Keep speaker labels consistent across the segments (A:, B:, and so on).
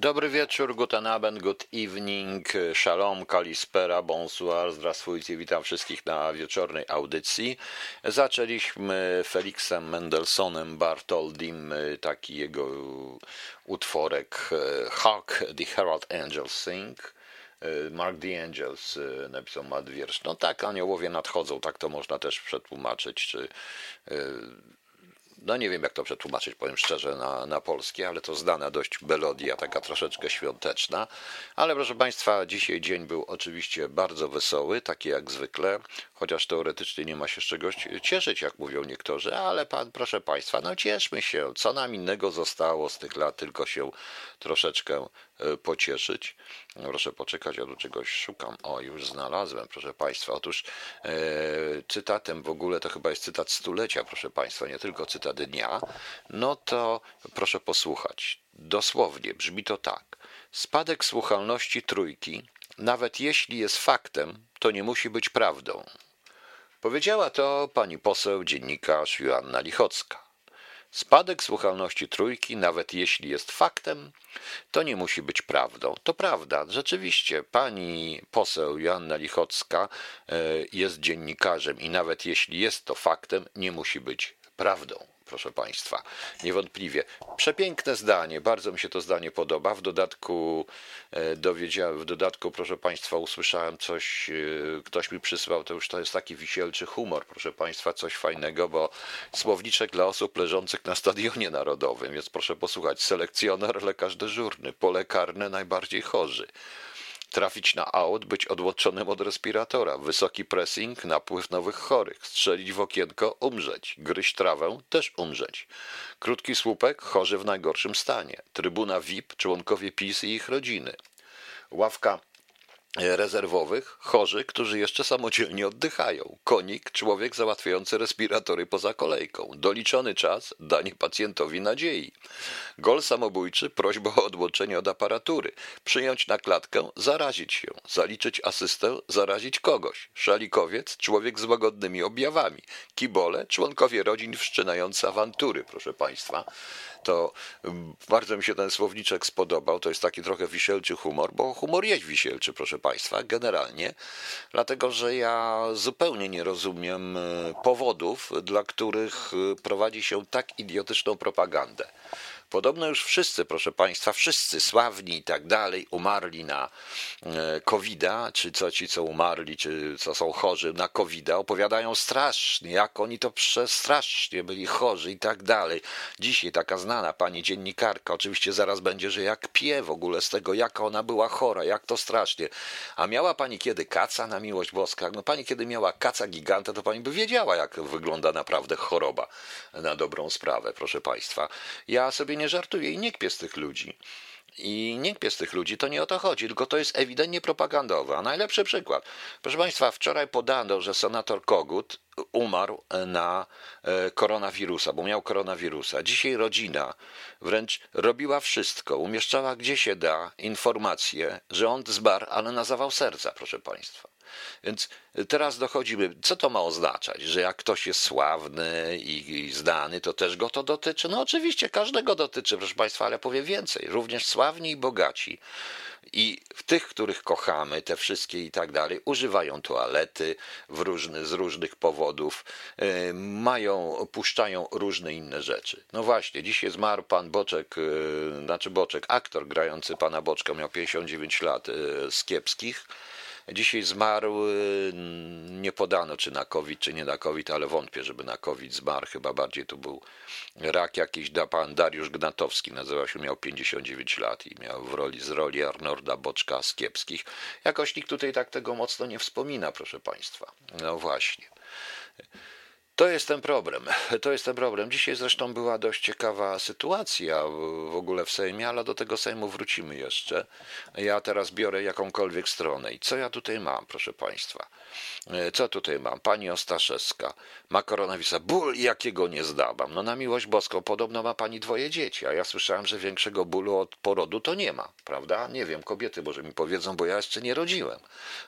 A: Dobry wieczór, guten Abend, good evening, shalom, kalispera, bonsoir, zdrastwujcie, witam wszystkich na wieczornej audycji. Zaczęliśmy Felixem Mendelssohnem Bartoldim, taki jego utworek Hark the Herald Angels Sing. Mark the Angels napisał Mad wiersz. No tak, aniołowie nadchodzą, tak to można też przetłumaczyć, czy no nie wiem jak to przetłumaczyć, powiem szczerze, na, na polskie, ale to znana dość melodia, taka troszeczkę świąteczna. Ale proszę Państwa, dzisiaj dzień był oczywiście bardzo wesoły, taki jak zwykle, chociaż teoretycznie nie ma się z czego cieszyć, jak mówią niektórzy, ale pan, proszę Państwa, no cieszmy się, co nam innego zostało z tych lat, tylko się troszeczkę pocieszyć. Proszę poczekać, ja do czegoś szukam. O, już znalazłem, proszę Państwa. Otóż e, cytatem w ogóle to chyba jest cytat stulecia, proszę Państwa, nie tylko cytat dnia. No to proszę posłuchać. Dosłownie brzmi to tak. Spadek słuchalności trójki, nawet jeśli jest faktem, to nie musi być prawdą. Powiedziała to pani poseł dziennikarz Joanna Lichocka. Spadek słuchalności trójki, nawet jeśli jest faktem, to nie musi być prawdą. To prawda, rzeczywiście pani poseł Joanna Lichocka e, jest dziennikarzem i nawet jeśli jest to faktem, nie musi być prawdą proszę Państwa, niewątpliwie. Przepiękne zdanie, bardzo mi się to zdanie podoba. W dodatku e, dowiedziałem, w dodatku, proszę Państwa, usłyszałem coś, e, ktoś mi przysłał, to już to jest taki wisielczy humor, proszę Państwa, coś fajnego, bo słowniczek dla osób leżących na stadionie narodowym, więc proszę posłuchać, selekcjoner, lekarz dyżurny, pole najbardziej chorzy trafić na aut, być odłączonym od respiratora, wysoki pressing, napływ nowych chorych, strzelić w okienko, umrzeć, gryźć trawę, też umrzeć. Krótki słupek, chorzy w najgorszym stanie, trybuna VIP, członkowie PiS i ich rodziny. Ławka rezerwowych, chorzy, którzy jeszcze samodzielnie oddychają, konik, człowiek załatwiający respiratory poza kolejką, doliczony czas, danie pacjentowi nadziei, gol samobójczy, prośba o odłączenie od aparatury, przyjąć na klatkę, zarazić się, zaliczyć asystę, zarazić kogoś, szalikowiec, człowiek z łagodnymi objawami, kibole, członkowie rodzin wszczynający awantury, proszę Państwa to bardzo mi się ten słowniczek spodobał. To jest taki trochę wisielczy humor, bo humor jest wisielczy, proszę Państwa, generalnie, dlatego że ja zupełnie nie rozumiem e, powodów, dla których e, prowadzi się tak idiotyczną propagandę. Podobno już wszyscy, proszę Państwa, wszyscy sławni i tak dalej, umarli na e, covid czy co ci, co umarli, czy co są chorzy na covid opowiadają strasznie, jak oni to strasznie byli chorzy i tak dalej. Dzisiaj taka znana pani dziennikarka, oczywiście zaraz będzie, że jak pie w ogóle z tego, jak ona była chora, jak to strasznie. A miała pani kiedy kaca na miłość boska? No pani kiedy miała kaca giganta, to pani by wiedziała, jak wygląda naprawdę choroba na dobrą sprawę, proszę Państwa. Ja sobie nie żartuję i nie kpię z tych ludzi. I nie kpię z tych ludzi, to nie o to chodzi, tylko to jest ewidentnie propagandowe. A najlepszy przykład. Proszę Państwa, wczoraj podano, że senator Kogut umarł na e, koronawirusa, bo miał koronawirusa. Dzisiaj rodzina wręcz robiła wszystko, umieszczała gdzie się da informacje, że on zmarł, ale na zawał serca, proszę Państwa. Więc teraz dochodzimy, co to ma oznaczać, że jak ktoś jest sławny i, i znany, to też go to dotyczy? No oczywiście, każdego dotyczy, proszę Państwa, ale powiem więcej, również sławni i bogaci i w tych, których kochamy, te wszystkie i tak dalej, używają toalety różny, z różnych powodów, yy, mają, puszczają różne inne rzeczy. No właśnie, dzisiaj zmarł pan Boczek, yy, znaczy Boczek, aktor grający pana Boczka, miał 59 lat yy, z kiepskich. Dzisiaj zmarł, y, nie podano czy na COVID, czy nie na COVID, ale wątpię, żeby na COVID zmarł. Chyba bardziej to był rak jakiś, da pan Dariusz Gnatowski, nazywał się, miał 59 lat i miał w roli, z roli Arnolda Boczka z kiepskich. Jakoś nikt tutaj tak tego mocno nie wspomina, proszę państwa. No właśnie. To jest ten problem. To jest ten problem. Dzisiaj zresztą była dość ciekawa sytuacja w ogóle w Sejmie, ale do tego Sejmu wrócimy jeszcze. Ja teraz biorę jakąkolwiek stronę. I co ja tutaj mam, proszę Państwa? E, co tutaj mam? Pani Ostaszewska ma koronawirusa. Ból jakiego nie zdabam. No na miłość boską, podobno ma pani dwoje dzieci, a ja słyszałem, że większego bólu od porodu to nie ma, prawda? Nie wiem, kobiety może mi powiedzą, bo ja jeszcze nie rodziłem.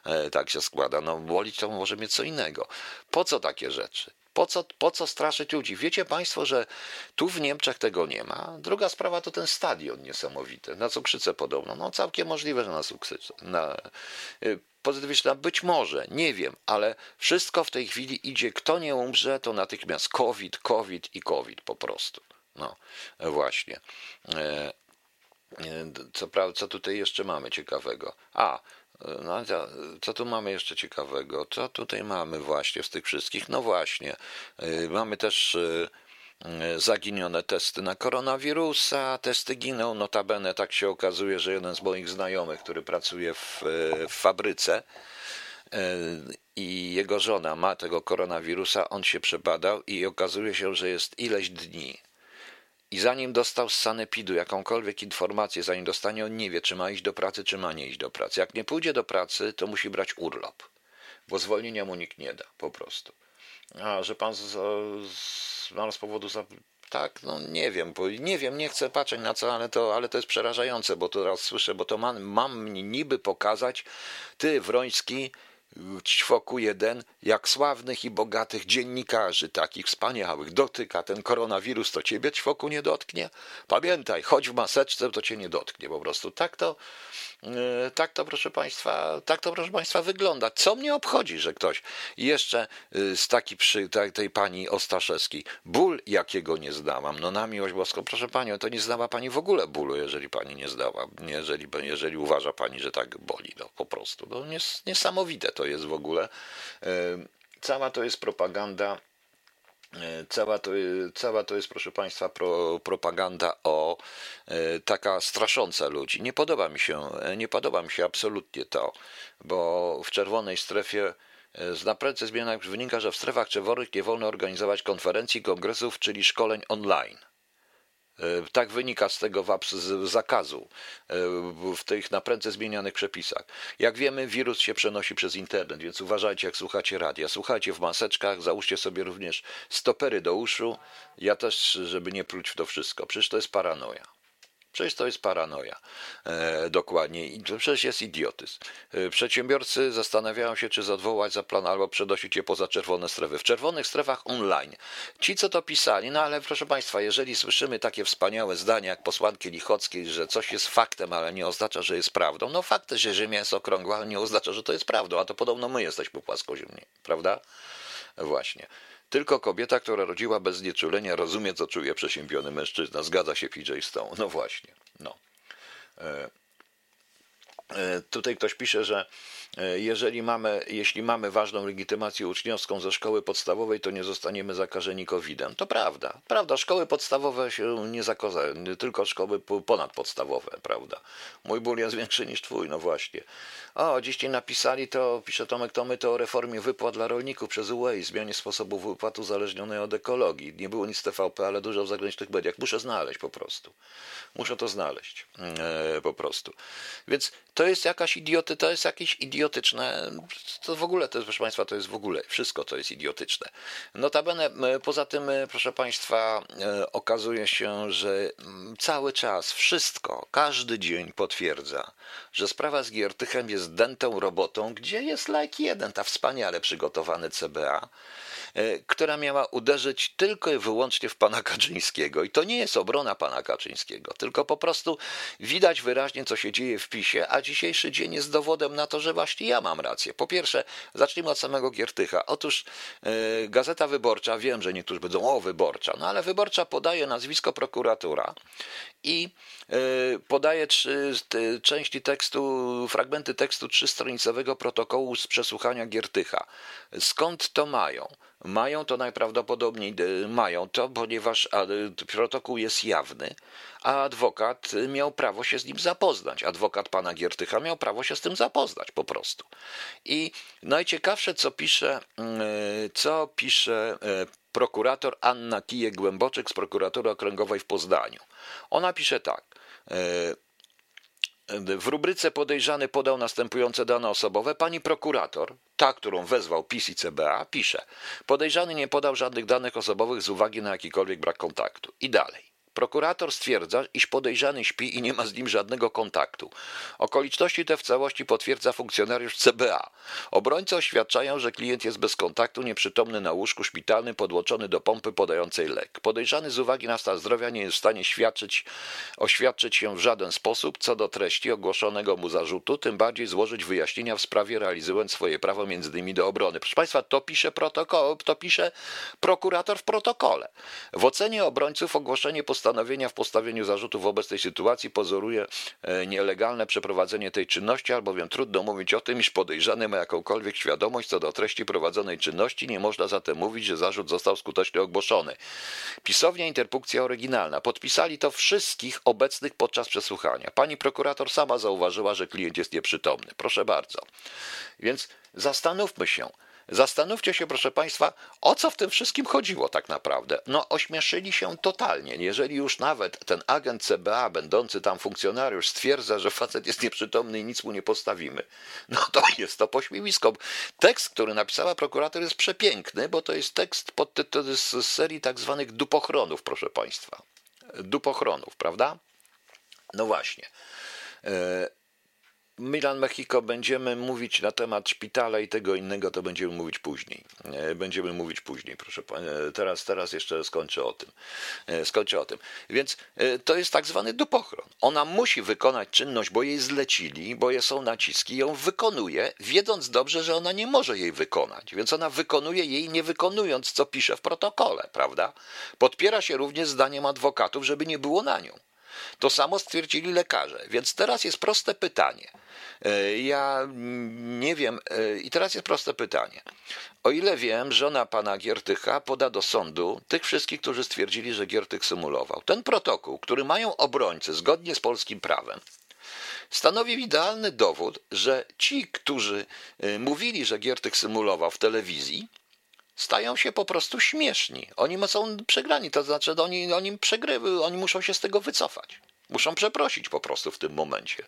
A: E, tak się składa. No bolić to może mieć co innego. Po co takie rzeczy? Po co, po co straszyć ludzi? Wiecie Państwo, że tu w Niemczech tego nie ma. Druga sprawa to ten stadion niesamowity, na cukrzycę podobno. No całkiem możliwe, że na cukrzycę. Na, y, pozytywistyczna być może, nie wiem, ale wszystko w tej chwili idzie, kto nie umrze, to natychmiast COVID, COVID i COVID po prostu. No właśnie. E, co, co tutaj jeszcze mamy ciekawego? A, no, co tu mamy jeszcze ciekawego? Co tutaj mamy właśnie z tych wszystkich? No właśnie, y, mamy też y, zaginione testy na koronawirusa, testy giną, notabene tak się okazuje, że jeden z moich znajomych, który pracuje w, w fabryce i jego żona ma tego koronawirusa, on się przebadał i okazuje się, że jest ileś dni i zanim dostał z sanepidu jakąkolwiek informację, zanim dostanie, on nie wie, czy ma iść do pracy, czy ma nie iść do pracy. Jak nie pójdzie do pracy, to musi brać urlop, bo zwolnienia mu nikt nie da, po prostu. A, że pan z, z, z powodu za, tak, no nie wiem, bo nie wiem, nie chcę patrzeć na co, ale to, ale to jest przerażające, bo teraz słyszę, bo to mam, mam niby pokazać, ty Wroński, ćwoku jeden, jak sławnych i bogatych dziennikarzy, takich wspaniałych, dotyka ten koronawirus, to ciebie ćwoku nie dotknie? Pamiętaj, chodź w maseczce, to cię nie dotknie po prostu. Tak to, e, tak to proszę Państwa, tak to proszę Państwa wygląda. Co mnie obchodzi, że ktoś jeszcze e, z taki przy tej pani Ostaszewskiej, ból jakiego nie zdałam, no na miłość boską, proszę Panią, to nie zdała Pani w ogóle bólu, jeżeli Pani nie zdała, jeżeli, jeżeli uważa Pani, że tak boli, no po prostu. No, niesamowite to to jest w ogóle. E, cała to jest propaganda. E, cała to, cała to jest, proszę Państwa, pro, propaganda o e, taka strasząca ludzi. Nie podoba mi się, nie podoba mi się absolutnie to, bo w czerwonej strefie z naprędce zmian wynika, że w strefach czerwonych nie wolno organizować konferencji, kongresów, czyli szkoleń online. E, tak wynika z tego zakazu e, w tych naprędce zmienianych przepisach. Jak wiemy, wirus się przenosi przez internet, więc uważajcie, jak słuchacie radia. Słuchajcie w maseczkach, załóżcie sobie również stopery do uszu. Ja też, żeby nie pluć w to wszystko. Przecież to jest paranoja. Przecież to jest paranoia. E, dokładnie. I to przecież jest idiotyzm. E, przedsiębiorcy zastanawiają się, czy zadwołać za plan albo przenosić je poza czerwone strefy. W czerwonych strefach online. Ci, co to pisali, no ale proszę Państwa, jeżeli słyszymy takie wspaniałe zdania jak posłanki Lichockiej, że coś jest faktem, ale nie oznacza, że jest prawdą. No fakt, że Ziemia jest okrągła, ale nie oznacza, że to jest prawdą. A to podobno my jesteśmy płaskoziemni, prawda? Właśnie. Tylko kobieta, która rodziła bez znieczulenia, rozumie, co czuje przesiębiony mężczyzna. Zgadza się PJ Stone. No właśnie. No. E, tutaj ktoś pisze, że E, jeżeli mamy, jeśli mamy ważną legitymację uczniowską ze szkoły podstawowej, to nie zostaniemy zakażeni COVID-em. To prawda. Prawda, szkoły podstawowe się nie zakazają, tylko szkoły ponadpodstawowe, prawda. Mój ból jest większy niż twój, no właśnie. O, dziś napisali to, pisze Tomek Tomy, to o reformie wypłat dla rolników przez UE i zmianie sposobu wypłat uzależnionej od ekologii. Nie było nic TVP, ale dużo w zagranicznych mediach. Muszę znaleźć po prostu. Muszę to znaleźć e, po prostu. Więc to jest jakaś idioty, to jest idiot idiotyczne, to w ogóle, to jest, proszę Państwa, to jest w ogóle, wszystko to jest idiotyczne. Notabene, poza tym, proszę Państwa, e, okazuje się, że cały czas wszystko, każdy dzień potwierdza, że sprawa z Giertychem jest dętą robotą, gdzie jest like jeden, ta wspaniale przygotowany CBA, e, która miała uderzyć tylko i wyłącznie w pana Kaczyńskiego. I to nie jest obrona pana Kaczyńskiego, tylko po prostu widać wyraźnie, co się dzieje w PiSie, a dzisiejszy dzień jest dowodem na to, że właśnie ja mam rację. Po pierwsze, zacznijmy od samego Giertycha. Otóż yy, Gazeta Wyborcza, wiem, że niektórzy będą, o wyborcza, no ale wyborcza podaje nazwisko prokuratura i yy, podaje trzy, ty, części tekstu, fragmenty tekstu trzystronicowego protokołu z przesłuchania Giertycha. Skąd to mają? Mają to najprawdopodobniej, e, mają to, ponieważ protokół jest jawny, a adwokat miał prawo się z nim zapoznać. Adwokat pana Giertycha miał prawo się z tym zapoznać po prostu. I najciekawsze, co pisze, co pisze prokurator Anna Kijek-Głęboczek z prokuratury okręgowej w Poznaniu. Ona pisze tak. W rubryce podejrzany podał następujące dane osobowe. Pani prokurator, ta, którą wezwał PiS i CBA, pisze: Podejrzany nie podał żadnych danych osobowych z uwagi na jakikolwiek brak kontaktu. I dalej. Prokurator stwierdza, iż podejrzany śpi i nie ma z nim żadnego kontaktu. Okoliczności te w całości potwierdza funkcjonariusz CBA. Obrońcy oświadczają, że klient jest bez kontaktu, nieprzytomny na łóżku szpitalnym, podłączony do pompy podającej lek. Podejrzany z uwagi na stan zdrowia nie jest w stanie świadczyć, oświadczyć się w żaden sposób co do treści ogłoszonego mu zarzutu, tym bardziej złożyć wyjaśnienia w sprawie realizując swoje prawo między innymi do obrony. Proszę Państwa, to pisze protokół, to pisze prokurator w protokole. W ocenie obrońców ogłoszenie postanowienia w postawieniu zarzutu wobec tej sytuacji pozoruje e, nielegalne przeprowadzenie tej czynności, albowiem trudno mówić o tym, iż podejrzany ma jakąkolwiek świadomość co do treści prowadzonej czynności, nie można zatem mówić, że zarzut został skutecznie ogłoszony. Pisownia interpunkcja oryginalna. Podpisali to wszystkich obecnych podczas przesłuchania. Pani prokurator sama zauważyła, że klient jest nieprzytomny. Proszę bardzo. Więc zastanówmy się. Zastanówcie się, proszę Państwa, o co w tym wszystkim chodziło tak naprawdę. No, ośmieszyli się totalnie. Jeżeli już nawet ten agent CBA, będący tam funkcjonariusz, stwierdza, że facet jest nieprzytomny i nic mu nie postawimy, no to jest to pośmiewisko. Tekst, który napisała prokurator, jest przepiękny, bo to jest tekst pod tytułem z serii tak zwanych dupochronów, proszę Państwa. Dupochronów, prawda? No właśnie. Milan Mexico będziemy mówić na temat szpitala i tego innego, to będziemy mówić później. E, będziemy mówić później, proszę. E, teraz, teraz jeszcze skończę o tym. E, skończę o tym. Więc to jest tak zwany dupochron. Ona musi wykonać czynność, bo jej zlecili, bo są naciski, ją wykonuje, wiedząc dobrze, że ona nie może jej wykonać. Więc ona wykonuje jej nie wykonując, co pisze w protokole, prawda? Podpiera się również zdaniem adwokatów, żeby nie było na nią. To samo stwierdzili lekarze. Więc teraz jest proste pytanie. E, ja nie wiem, e, i teraz jest proste pytanie. O ile wiem, żona pana Giertycha poda do sądu tych wszystkich, którzy stwierdzili, że Giertych symulował. Ten protokół, który mają obrońcy zgodnie z polskim prawem, stanowi idealny dowód, że ci, którzy e, mówili, że Giertych symulował w telewizji, stają się po prostu śmieszni. Oni są przegrani, to znaczy oni, oni przegrywy, oni muszą się z tego wycofać. Muszą przeprosić po prostu w tym momencie.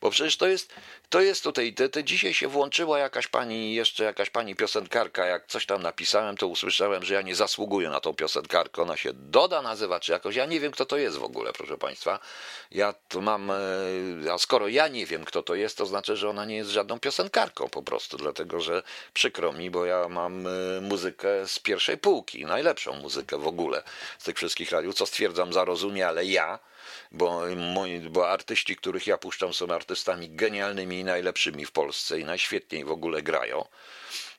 A: Bo przecież to jest, to jest tutaj, te, te dzisiaj się włączyła jakaś pani, jeszcze jakaś pani piosenkarka, jak coś tam napisałem, to usłyszałem, że ja nie zasługuję na tą piosenkarkę, ona się Doda nazywa, czy jakoś, ja nie wiem kto to jest w ogóle, proszę państwa. Ja tu mam, e, a skoro ja nie wiem kto to jest, to znaczy, że ona nie jest żadną piosenkarką po prostu, dlatego, że przykro mi, bo ja mam e, muzykę z pierwszej półki, najlepszą muzykę w ogóle z tych wszystkich radiów, co stwierdzam zarozumie, ale ja bo, moi, bo artyści, których ja puszczam, są artystami genialnymi i najlepszymi w Polsce i najświetniej w ogóle grają.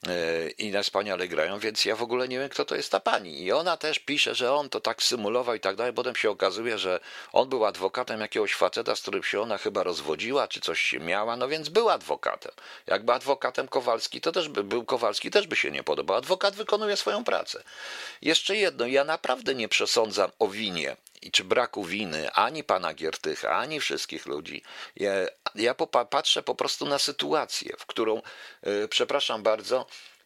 A: E, i na wspaniale grają, więc ja w ogóle nie wiem, kto to jest ta pani. I ona też pisze, że on to tak symulował i tak dalej. Potem się okazuje, że on był adwokatem jakiegoś faceta, z którym się ona chyba rozwodziła, czy coś się miała, no więc był adwokatem. Jakby adwokatem Kowalski, to też by był Kowalski, też by się nie podobał. Adwokat wykonuje swoją pracę. Jeszcze jedno, ja naprawdę nie przesądzam o winie i czy braku winy ani pana Giertycha, ani wszystkich ludzi. Ja, ja patrzę po prostu na sytuację, w którą, yy, przepraszam bardzo,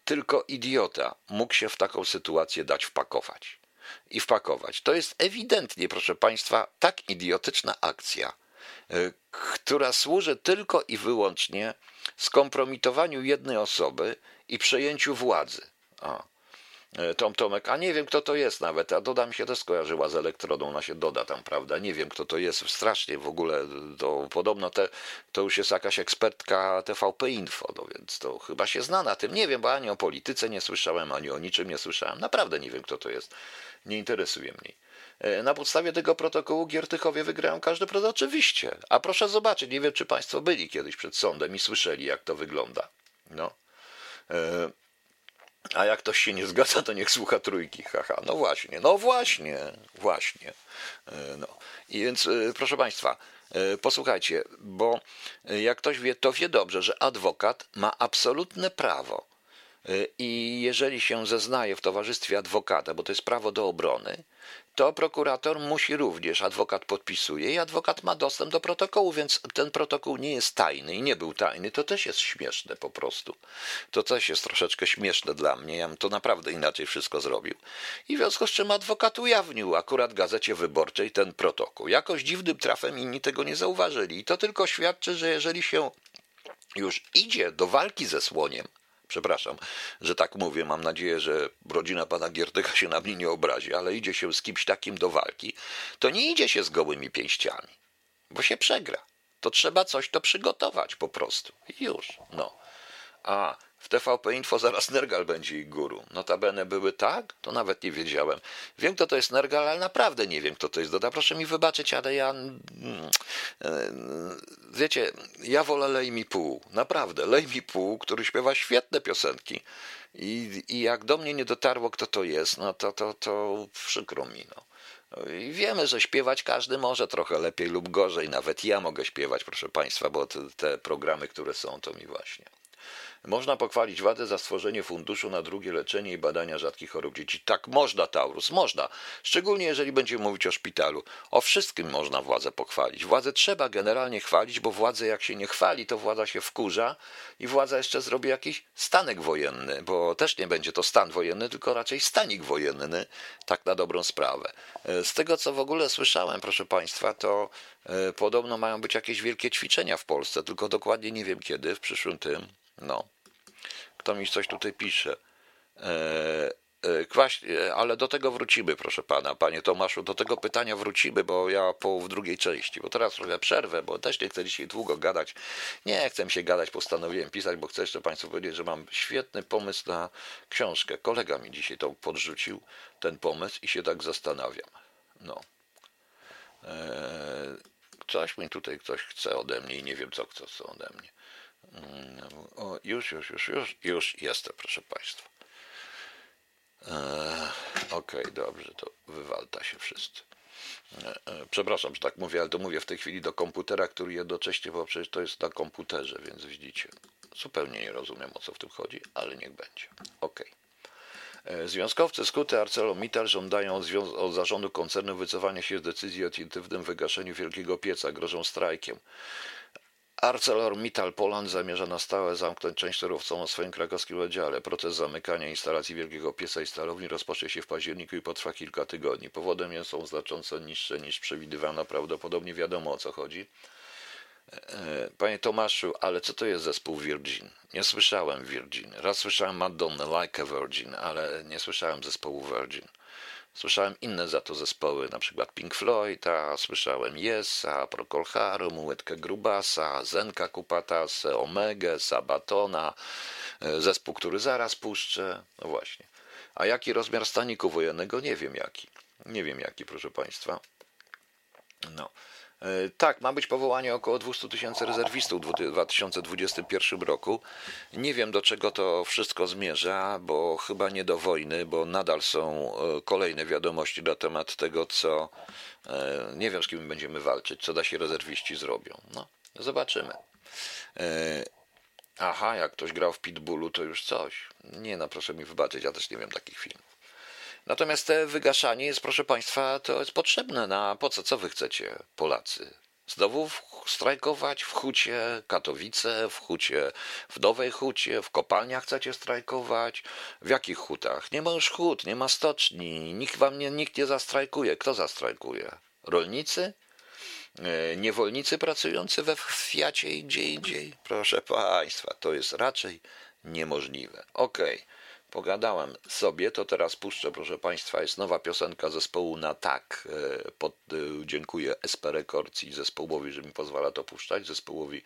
A: tylko idiota mógł się w taką sytuację dać wpakować. I wpakować. To jest ewidentnie, proszę Państwa, tak idiotyczna akcja, yy, która służy tylko i wyłącznie skompromitowaniu jednej osoby i przejęciu władzy. O. E, Tom Tomek, a nie wiem kto to jest nawet, a Doda mi się też skojarzyła z elektrodą, ona się doda tam, prawda, nie wiem kto to jest, strasznie w ogóle, to podobno te, to już jest jakaś ekspertka TVP Info, no więc to chyba się zna na tym, nie wiem, bo ani o polityce nie słyszałem, ani o niczym nie słyszałem, naprawdę nie wiem kto to jest, nie interesuje mnie. E, na podstawie tego protokołu Giertychowie wygrają każdy proces, oczywiście, a proszę zobaczyć, nie wiem czy Państwo byli kiedyś przed sądem i słyszeli jak to wygląda, no. E, a jak ktoś się nie zgadza, to niech słucha trójki, haha. No właśnie, no właśnie, właśnie. E, no. I więc, e, proszę Państwa, e, posłuchajcie, bo jak ktoś wie, to wie dobrze, że adwokat ma absolutne prawo i jeżeli się zeznaje w towarzystwie adwokata, bo to jest prawo do obrony, to prokurator musi również, adwokat podpisuje i adwokat ma dostęp do protokołu, więc ten protokół nie jest tajny i nie był tajny. To też jest śmieszne po prostu. To też jest troszeczkę śmieszne dla mnie. Ja bym to naprawdę inaczej wszystko zrobił. I w związku z czym adwokat ujawnił akurat Gazecie Wyborczej ten protokół. Jakoś dziwnym trafem inni tego nie zauważyli. I to tylko świadczy, że jeżeli się już idzie do walki ze słoniem, Przepraszam, że tak mówię. Mam nadzieję, że rodzina pana Giertycha się na mnie nie obrazi, ale idzie się z kimś takim do walki, to nie idzie się z gołymi pięściami, bo się przegra. To trzeba coś to przygotować po prostu. I już. No. A w TVP Info zaraz Nergal będzie ich guru. Notabene były tak? To nawet nie wiedziałem. Wiem, kto to jest Nergal, ale naprawdę nie wiem, kto to jest Doda. Proszę mi wybaczyć, ale ja... Mm, e, wiecie, ja wolę Lej mi pół. Naprawdę. Lej mi pół, który śpiewa świetne piosenki. I, I jak do mnie nie dotarło, kto to jest, no to, to, to przykro mi, no. I wiemy, że śpiewać każdy może trochę lepiej lub gorzej. Nawet ja mogę śpiewać, proszę Państwa, bo te, te programy, które są, to mi właśnie. Można pochwalić Wadę za stworzenie funduszu na drugie leczenie i badania rzadkich chorób dzieci. Tak, można, Taurus, można. Szczególnie jeżeli będziemy mówić o szpitalu. O wszystkim można władzę pochwalić. Władzę trzeba generalnie chwalić, bo władzę jak się nie chwali, to władza się wkurza i władza jeszcze zrobi jakiś stanek wojenny, bo też nie będzie to stan wojenny, tylko raczej stanik wojenny, tak na dobrą sprawę. Z tego, co w ogóle słyszałem, proszę Państwa, to e, podobno mają być jakieś wielkie ćwiczenia w Polsce, tylko dokładnie nie wiem kiedy, w przyszłym tym, no. Kto mi coś tutaj pisze? E, e, Właśnie, ale do tego wrócimy, proszę pana, panie Tomaszu, do tego pytania wrócimy, bo ja po w drugiej części, bo teraz trochę przerwę, bo też nie chcę dzisiaj długo gadać. Nie chcę się gadać, postanowiłem pisać, bo chcę jeszcze państwu powiedzieć, że mam świetny pomysł na książkę. Kolega mi dzisiaj to podrzucił, ten pomysł i się tak zastanawiam. No. Eee, coś mi tutaj ktoś chce ode mnie i nie wiem, co chce ode mnie. O, już, już, już, już, już jestem, proszę Państwa. Eee, Okej, okay, dobrze, to wywalta się wszyscy. Eee, przepraszam, że tak mówię, ale to mówię w tej chwili do komputera, który jednocześnie, bo przecież to jest na komputerze, więc widzicie. Zupełnie nie rozumiem o co w tym chodzi, ale niech będzie. Okej. Okay. Związkowcy Skuty ArcelorMittal żądają od, od zarządu koncernu wycofania się z decyzji o definitywnym wygaszeniu wielkiego pieca, grożą strajkiem. ArcelorMittal Poland zamierza na stałe zamknąć część surowcową w swoim krakowskim oddziale. Proces zamykania instalacji wielkiego pieca i stalowni rozpocznie się w październiku i potrwa kilka tygodni. Powodem są znacząco niższe niż przewidywano. Prawdopodobnie wiadomo o co chodzi. E, panie Tomaszu, ale co to jest zespół Virgin? Nie słyszałem Virgin. Raz słyszałem Madonna Like a Virgin, ale nie słyszałem zespołu Virgin. Słyszałem inne za to zespoły, na przykład Pink Floyd, a słyszałem Yesa, Procol Harum, Łydkę Grubasa, Zenka Kupatas, Omega, Sabatona, e, zespół, który zaraz puszczę. No właśnie. A jaki rozmiar staniku wojennego? Nie wiem jaki. Nie wiem jaki, proszę Państwa. No. E, tak, ma być powołanie około 200 tysięcy rezerwistów w 2021 roku. Nie wiem do czego to wszystko zmierza, bo chyba nie do wojny, bo nadal są e, kolejne wiadomości na temat tego, co e, nie wiem z kim będziemy walczyć, co da się rezerwiści zrobią. No, zobaczymy. Aha, jak ktoś grał w Pitbullu, to już coś. Nie no, proszę mi wybaczyć, ja też nie wiem takich filmów. Natomiast te wygaszanie jest, proszę Państwa, to jest potrzebne na po co? Co Wy chcecie, Polacy? Znowu strajkować w Hucie Katowice, w Hucie, w Nowej Hucie, w kopalniach chcecie strajkować? W jakich hutach? Nie ma już hut, nie ma stoczni, nikt wam nie, nikt nie zastrajkuje. Kto zastrajkuje? Rolnicy? E, niewolnicy pracujący we Fiacie i gdzie indziej? Proszę Państwa, to jest raczej niemożliwe. Okej. Okay. Pogadałem sobie, to teraz puszczę, proszę Państwa, jest nowa piosenka zespołu na tak. E, pod, e, dziękuję SP Records i zespołowi, że mi pozwala to puszczać. Zespołowi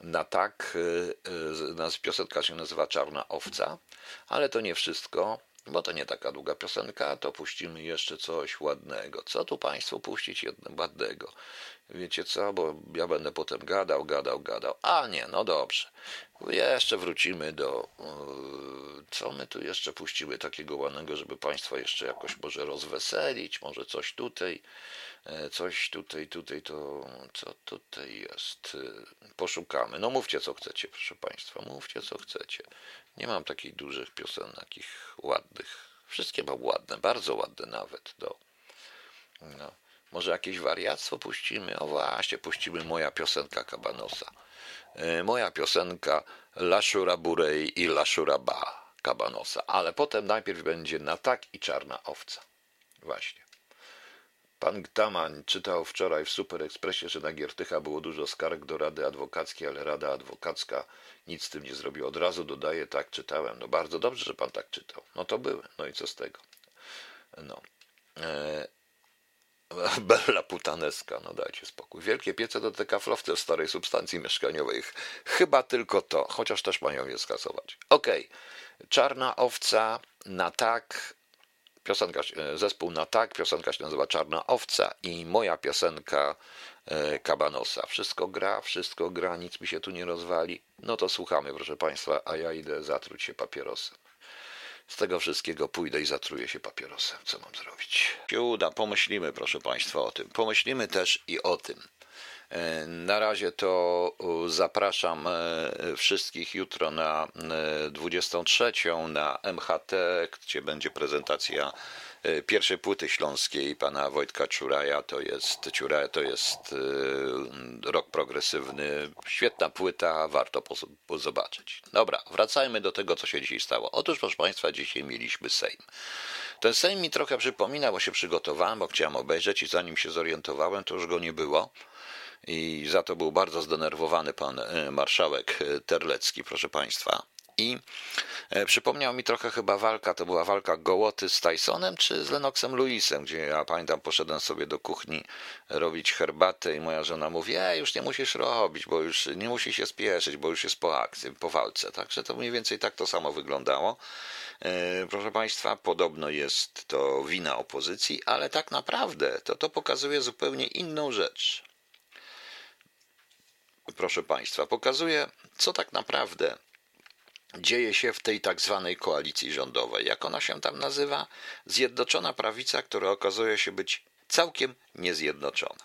A: na tak. E, piosenka się nazywa Czarna Owca, ale to nie wszystko, bo to nie taka długa piosenka, to puścimy jeszcze coś ładnego. Co tu Państwu puścić jednego ładnego? Wiecie co, bo ja będę potem gadał, gadał, gadał. A nie, no dobrze. Jeszcze wrócimy do. Yy, co my tu jeszcze puścimy takiego ładnego, żeby Państwa jeszcze jakoś może rozweselić, może coś tutaj, e, coś tutaj, tutaj to. Co tutaj jest? E, poszukamy. No mówcie co chcecie, proszę Państwa, mówcie co chcecie. Nie mam takich dużych piosenek, takich ładnych. Wszystkie mam ładne, bardzo ładne nawet. Do, no. Może jakieś wariactwo puścimy? O właśnie, puścimy moja piosenka Kabanosa. E, moja piosenka Laszura Burej i Laszura Ba Kabanosa. Ale potem najpierw będzie na tak i czarna owca. Właśnie. Pan Gtaman czytał wczoraj w Super Expressie, że na Giertycha było dużo skarg do Rady Adwokackiej, ale Rada Adwokacka nic z tym nie zrobiła. Od razu dodaję, tak czytałem. No bardzo dobrze, że pan tak czytał. No to były. No i co z tego? No. Bella putaneska, no dajcie spokój. Wielkie piece do dekaflowce starej substancji mieszkaniowej. Chyba tylko to, chociaż też mają je skasować. Okej. Okay. Czarna owca na tak. Piosenka, e, zespół na tak, piosenka się nazywa Czarna Owca i moja piosenka e, Kabanosa. Wszystko gra, wszystko gra, nic mi się tu nie rozwali. No to słuchamy, proszę Państwa, a ja idę zatruć się papierosem z tego wszystkiego pójdę i zatruję się papierosem. Co mam zrobić? Się uda, pomyślimy, proszę Państwa, o tym. Pomyślimy też i o tym. E, na razie to zapraszam e, wszystkich jutro na 23 e, na MHT, gdzie będzie prezentacja pierwszej płyty śląskiej pana Wojtka Czuraja. To jest, Czuraja to jest e, rok progresywny. Świetna płyta, warto zobaczyć. Dobra, wracajmy do tego, co się dzisiaj stało. Otóż, proszę Państwa, dzisiaj mieliśmy Sejm. Ten Sejm mi trochę przypomina, bo się przygotowałem, bo chciałem obejrzeć i zanim się zorientowałem, to już go nie było. I za to był bardzo zdenerwowany pan e, marszałek Terlecki, proszę Państwa. I e, przypomniał mi trochę chyba walka, to była walka Gołoty z Tysonem czy z Lennoxem Lewisem, gdzie ja pamiętam poszedłem sobie do kuchni robić herbatę i moja żona mówi, e, już nie musisz robić, bo już nie musisz się spieszyć, bo już jest po akcji, po walce. Także to mniej więcej tak to samo wyglądało. E, proszę Państwa, podobno jest to wina opozycji, ale tak naprawdę to to pokazuje zupełnie inną rzecz. Proszę Państwa, pokazuje, co tak naprawdę dzieje się w tej tak zwanej koalicji rządowej. Jak ona się tam nazywa? Zjednoczona prawica, która okazuje się być całkiem niezjednoczona.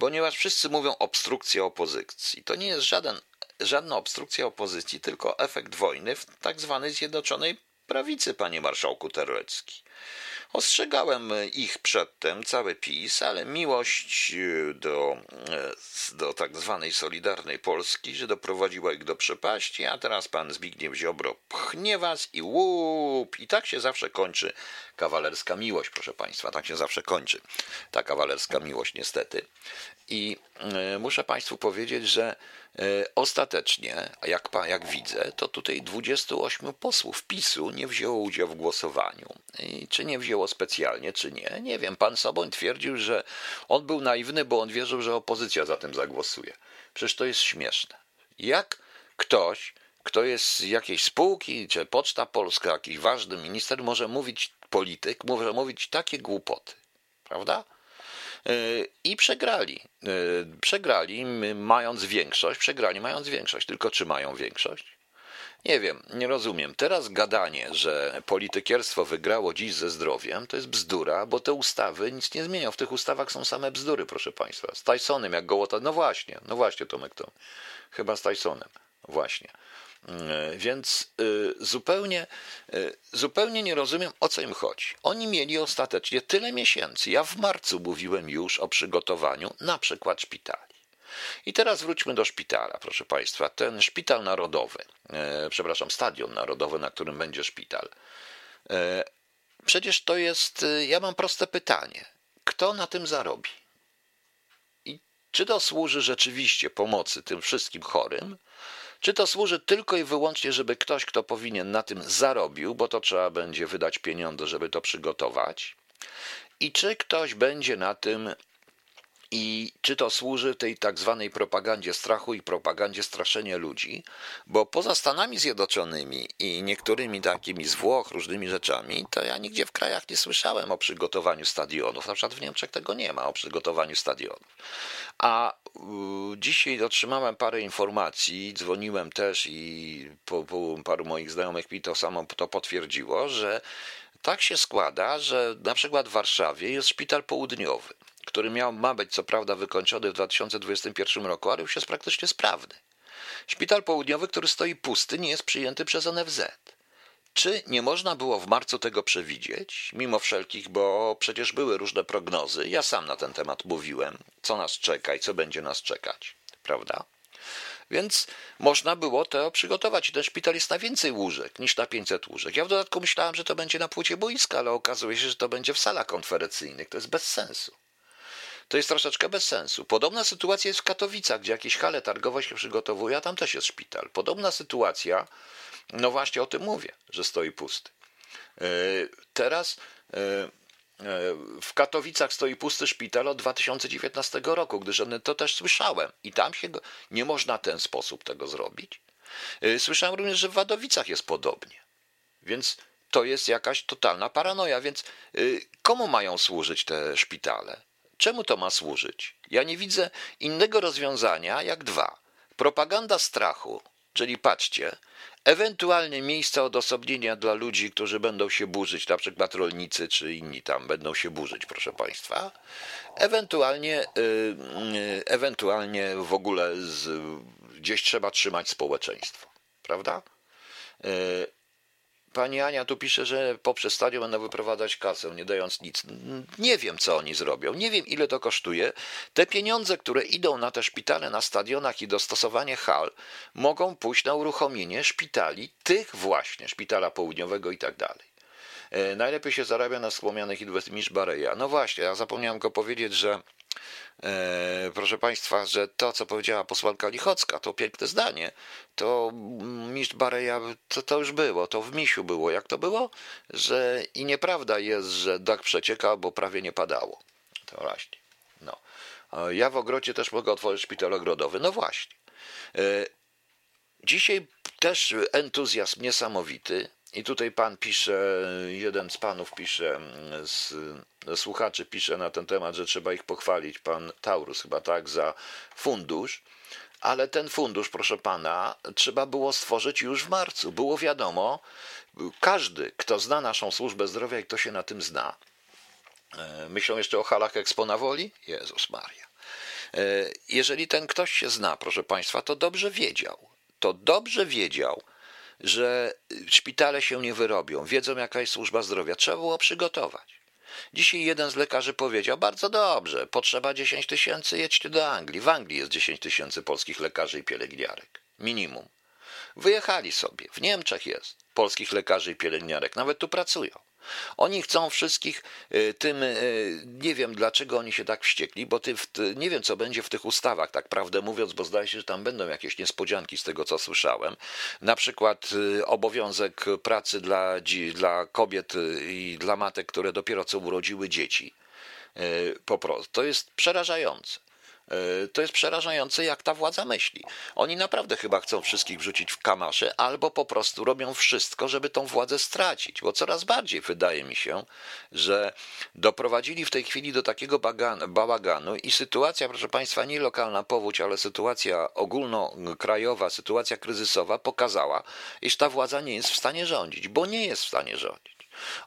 A: Ponieważ wszyscy mówią obstrukcja opozycji. To nie jest żaden, żadna obstrukcja opozycji, tylko efekt wojny w tak zwanej zjednoczonej prawicy, panie marszałku Terlecki. Ostrzegałem ich przedtem, cały PiS, ale miłość e, do, e, do tak zwanej Solidarnej Polski, że doprowadziła ich do przepaści, a teraz pan Zbigniew Ziobro pchnie was i łup. I tak się zawsze kończy kawalerska miłość, proszę państwa. Tak się zawsze kończy ta kawalerska miłość, niestety. I e, muszę państwu powiedzieć, że E, ostatecznie, jak, jak widzę, to tutaj 28 posłów PiSu nie wzięło udziału w głosowaniu. I czy nie wzięło specjalnie, czy nie, nie wiem. Pan Soboń twierdził, że on był naiwny, bo on wierzył, że opozycja za tym zagłosuje. Przecież to jest śmieszne. Jak ktoś, kto jest z jakiejś spółki, czy Poczta Polska, jakiś ważny minister, może mówić, polityk, może mówić takie głupoty, prawda? I przegrali. E, przegrali, mając większość, przegrali, mając większość. Tylko czy mają większość? Nie wiem, nie rozumiem. Teraz gadanie, że politykierstwo wygrało dziś ze zdrowiem, to jest bzdura, bo te ustawy nic nie zmienią. W tych ustawach są same bzdury, proszę Państwa. Z Tysonem, jak gołota. No właśnie, no właśnie, Tomek, to chyba z Tysonem. Właśnie. E, więc e, zupełnie, e, zupełnie nie rozumiem, o co im chodzi. Oni mieli ostatecznie tyle miesięcy. Ja w marcu mówiłem już o przygotowaniu na przykład szpitali. I teraz wróćmy do szpitala, proszę Państwa. Ten szpital narodowy, przepraszam, stadion narodowy, na którym będzie szpital. Przecież to jest, ja mam proste pytanie. Kto na tym zarobi? I czy to służy rzeczywiście pomocy tym wszystkim chorym, czy to służy tylko i wyłącznie, żeby ktoś, kto powinien na tym zarobił, bo to trzeba będzie wydać pieniądze, żeby to przygotować? I czy ktoś będzie na tym i czy to służy tej tak zwanej propagandzie strachu i propagandzie straszenia ludzi? Bo poza Stanami Zjednoczonymi i niektórymi takimi z Włoch, różnymi rzeczami, to ja nigdzie w krajach nie słyszałem o przygotowaniu stadionów. Na przykład w Niemczech tego nie ma, o przygotowaniu stadionów. A dzisiaj otrzymałem parę informacji, dzwoniłem też i po, po paru moich znajomych mi to samo to potwierdziło, że tak się składa, że na przykład w Warszawie jest szpital południowy który miał, ma być co prawda wykończony w 2021 roku, ale już jest praktycznie sprawny. Szpital południowy, który stoi pusty, nie jest przyjęty przez NFZ. Czy nie można było w marcu tego przewidzieć, mimo wszelkich, bo przecież były różne prognozy, ja sam na ten temat mówiłem, co nas czeka i co będzie nas czekać, prawda? Więc można było to przygotować. I ten szpital jest na więcej łóżek niż na 500 łóżek. Ja w dodatku myślałem, że to będzie na płycie boiska, ale okazuje się, że to będzie w salach konferencyjnych. To jest bez sensu. To jest troszeczkę bez sensu. Podobna sytuacja jest w Katowicach, gdzie jakieś hale targowe się przygotowuje, a tam też jest szpital. Podobna sytuacja, no właśnie o tym mówię, że stoi pusty. E, teraz e, e, w Katowicach stoi pusty szpital od 2019 roku, gdyż to też słyszałem i tam się go, nie można w ten sposób tego zrobić. Słyszałem również, że w Wadowicach jest podobnie. Więc to jest jakaś totalna paranoja. Więc komu mają służyć te szpitale? Czemu to ma służyć? Ja nie widzę innego rozwiązania jak dwa. Propaganda strachu, czyli patrzcie, ewentualnie miejsca odosobnienia dla ludzi, którzy będą się burzyć, na przykład rolnicy czy inni tam będą się burzyć, proszę Państwa. Ewentualnie, yy, ewentualnie w ogóle z, gdzieś trzeba trzymać społeczeństwo, prawda? Pani Ania tu pisze, że poprzez stadion będą wyprowadzać kasę, nie dając nic. Nie wiem, co oni zrobią. Nie wiem, ile to kosztuje. Te pieniądze, które idą na te szpitale na stadionach i dostosowanie hal, mogą pójść na uruchomienie szpitali, tych właśnie, szpitala południowego i tak dalej. E, najlepiej się zarabia na wspomnianych inwestycjach Bareja. No właśnie, ja zapomniałem go powiedzieć, że proszę Państwa, że to, co powiedziała posłanka Lichocka, to piękne zdanie, to mistrz Bareja, to, to już było, to w misiu było. Jak to było? Że i nieprawda jest, że dach przecieka, bo prawie nie padało. To właśnie. No. Ja w ogrodzie też mogę otworzyć szpital ogrodowy. No właśnie. E, dzisiaj też entuzjazm niesamowity. I tutaj pan pisze, jeden z panów pisze, z, słuchaczy pisze na ten temat, że trzeba ich pochwalić, pan Taurus chyba tak, za fundusz. Ale ten fundusz, proszę pana, trzeba było stworzyć już w marcu. Było wiadomo, każdy, kto zna naszą służbę zdrowia i kto się na tym zna, e, myślą jeszcze o halach Eksponawoli? Jezus Maria. E, jeżeli ten ktoś się zna, proszę państwa, to dobrze wiedział. To dobrze wiedział, że szpitale się nie wyrobią, wiedzą jaka jest służba zdrowia. Trzeba było przygotować. Dzisiaj jeden z lekarzy powiedział, bardzo dobrze, potrzeba 10 tysięcy, jedźcie do Anglii. W Anglii jest 10 tysięcy polskich lekarzy i pielęgniarek. Minimum. Wyjechali sobie. W Niemczech jest polskich lekarzy i pielęgniarek. Nawet tu pracują. Oni chcą wszystkich y, tym, y, nie wiem dlaczego oni się tak wściekli, bo ty, nie wiem co będzie w tych ustawach, tak prawdę mówiąc, bo zdaje się, że tam będą jakieś niespodzianki z tego co słyszałem. Na przykład y, obowiązek pracy dla, dla kobiet i dla matek, które dopiero co urodziły dzieci. Po prostu. To jest przerażające. E, to jest przerażające, jak ta władza myśli. Oni naprawdę chyba chcą wszystkich wrzucić w kamasze, albo po prostu robią wszystko, żeby tą władzę stracić, bo coraz bardziej wydaje mi się, że doprowadzili w tej chwili do takiego bałaganu i sytuacja, proszę Państwa, nie lokalna powódź, ale sytuacja ogólnokrajowa, sytuacja kryzysowa pokazała, iż ta władza nie jest w stanie rządzić, bo nie jest w stanie rządzić.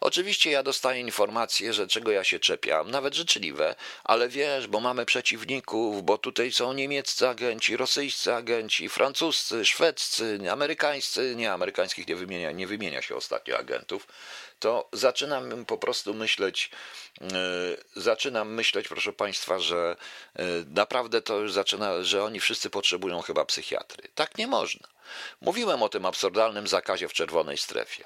A: Oczywiście ja dostaję informacje, że czego ja się czepiam, nawet życzliwe, ale wiesz, bo mamy przeciwników, bo tutaj są niemieccy agenci, rosyjscy agenci, francuscy, szwedzcy, amerykańscy, nie amerykańskich nie wymienia, nie wymienia się ostatnio agentów, to zaczynam po prostu myśleć, yy, zaczynam myśleć, proszę Państwa, że yy, naprawdę to już zaczyna, że oni wszyscy potrzebują chyba psychiatry. Tak nie można. Mówiłem o tym absurdalnym zakazie w czerwonej strefie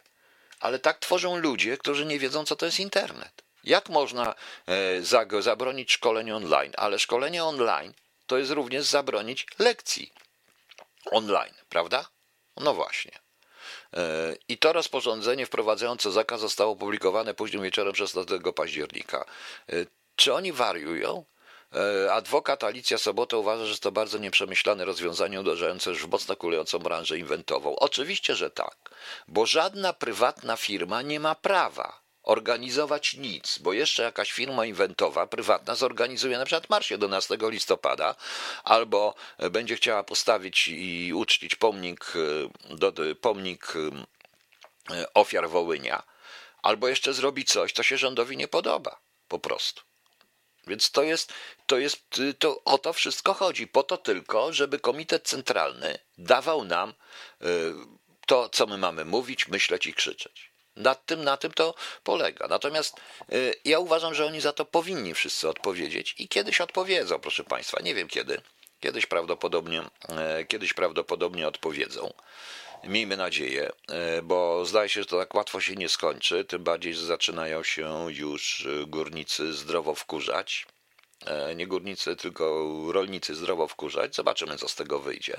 A: ale tak tworzą ludzie, którzy nie wiedzą, co to jest internet. Jak można e, zabronić szkoleń online? Ale szkolenie online to jest również zabronić lekcji online, prawda? No właśnie. E, I to rozporządzenie wprowadzające zakaz zostało opublikowane późnym wieczorem 16 października. E, czy oni wariują? E, adwokat Alicja Sobota uważa, że to bardzo nieprzemyślane rozwiązanie uderzające już w mocno kulejącą branżę inventową. Oczywiście, że tak, bo żadna prywatna firma nie ma prawa organizować nic, bo jeszcze jakaś firma inwentowa, prywatna zorganizuje na przykład marsz 11 listopada, albo będzie chciała postawić i uczcić pomnik, e, pomnik e, ofiar Wołynia, albo jeszcze zrobi coś, co się rządowi nie podoba, po prostu. Więc to jest, to jest, to o to wszystko chodzi. Po to tylko, żeby Komitet Centralny dawał nam y, to, co my mamy mówić, myśleć i krzyczeć. Nad tym, na tym to polega. Natomiast y, ja uważam, że oni za to powinni wszyscy odpowiedzieć i kiedyś odpowiedzą, proszę Państwa. Nie wiem kiedy. Kiedyś prawdopodobnie, kiedyś prawdopodobnie odpowiedzą. Miejmy nadzieję, bo zdaje się, że to tak łatwo się nie skończy, tym bardziej, że zaczynają się już górnicy zdrowo wkurzać. Nie górnicy, tylko rolnicy zdrowo wkurzać. Zobaczymy, co z tego wyjdzie.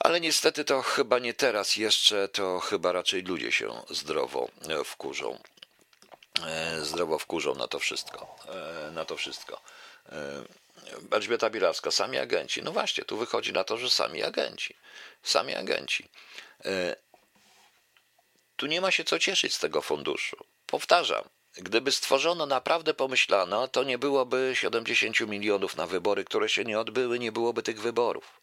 A: Ale niestety to chyba nie teraz jeszcze, to chyba raczej ludzie się zdrowo e, wkurzą. E, zdrowo wkurzą na to wszystko. E, na to wszystko. Elżbieta Bilarska, sami agenci. No właśnie, tu wychodzi na to, że sami agenci. Sami agenci. Tu nie ma się co cieszyć z tego funduszu. Powtarzam, gdyby stworzono, naprawdę pomyślano, to nie byłoby 70 milionów na wybory, które się nie odbyły, nie byłoby tych wyborów.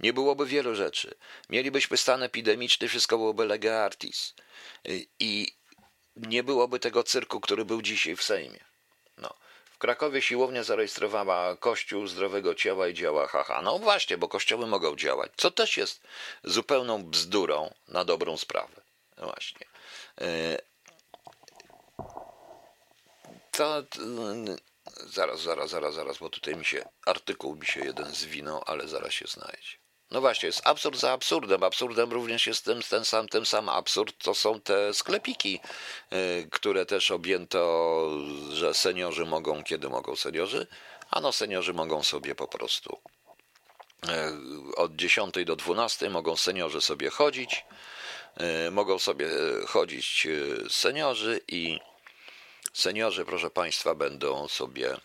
A: Nie byłoby wielu rzeczy. Mielibyśmy stan epidemiczny, wszystko byłoby lega artis. I nie byłoby tego cyrku, który był dzisiaj w Sejmie. Krakowie siłownia zarejestrowała Kościół zdrowego ciała i działa haha. No właśnie, bo kościoły mogą działać, co też jest zupełną bzdurą na dobrą sprawę. No właśnie. E, to, zaraz, zaraz, zaraz, zaraz, bo tutaj mi się artykuł mi się jeden zwinął, ale zaraz się znajdzie. No właśnie, jest absurd za absurdem. Absurdem również jest ten, ten, sam, ten sam absurd, to są te sklepiki, y, które też objęto, że seniorzy mogą, kiedy mogą seniorzy? Ano seniorzy mogą sobie po prostu y, od 10 do 12 mogą seniorzy sobie chodzić, y, mogą sobie chodzić seniorzy i seniorzy, proszę Państwa, będą sobie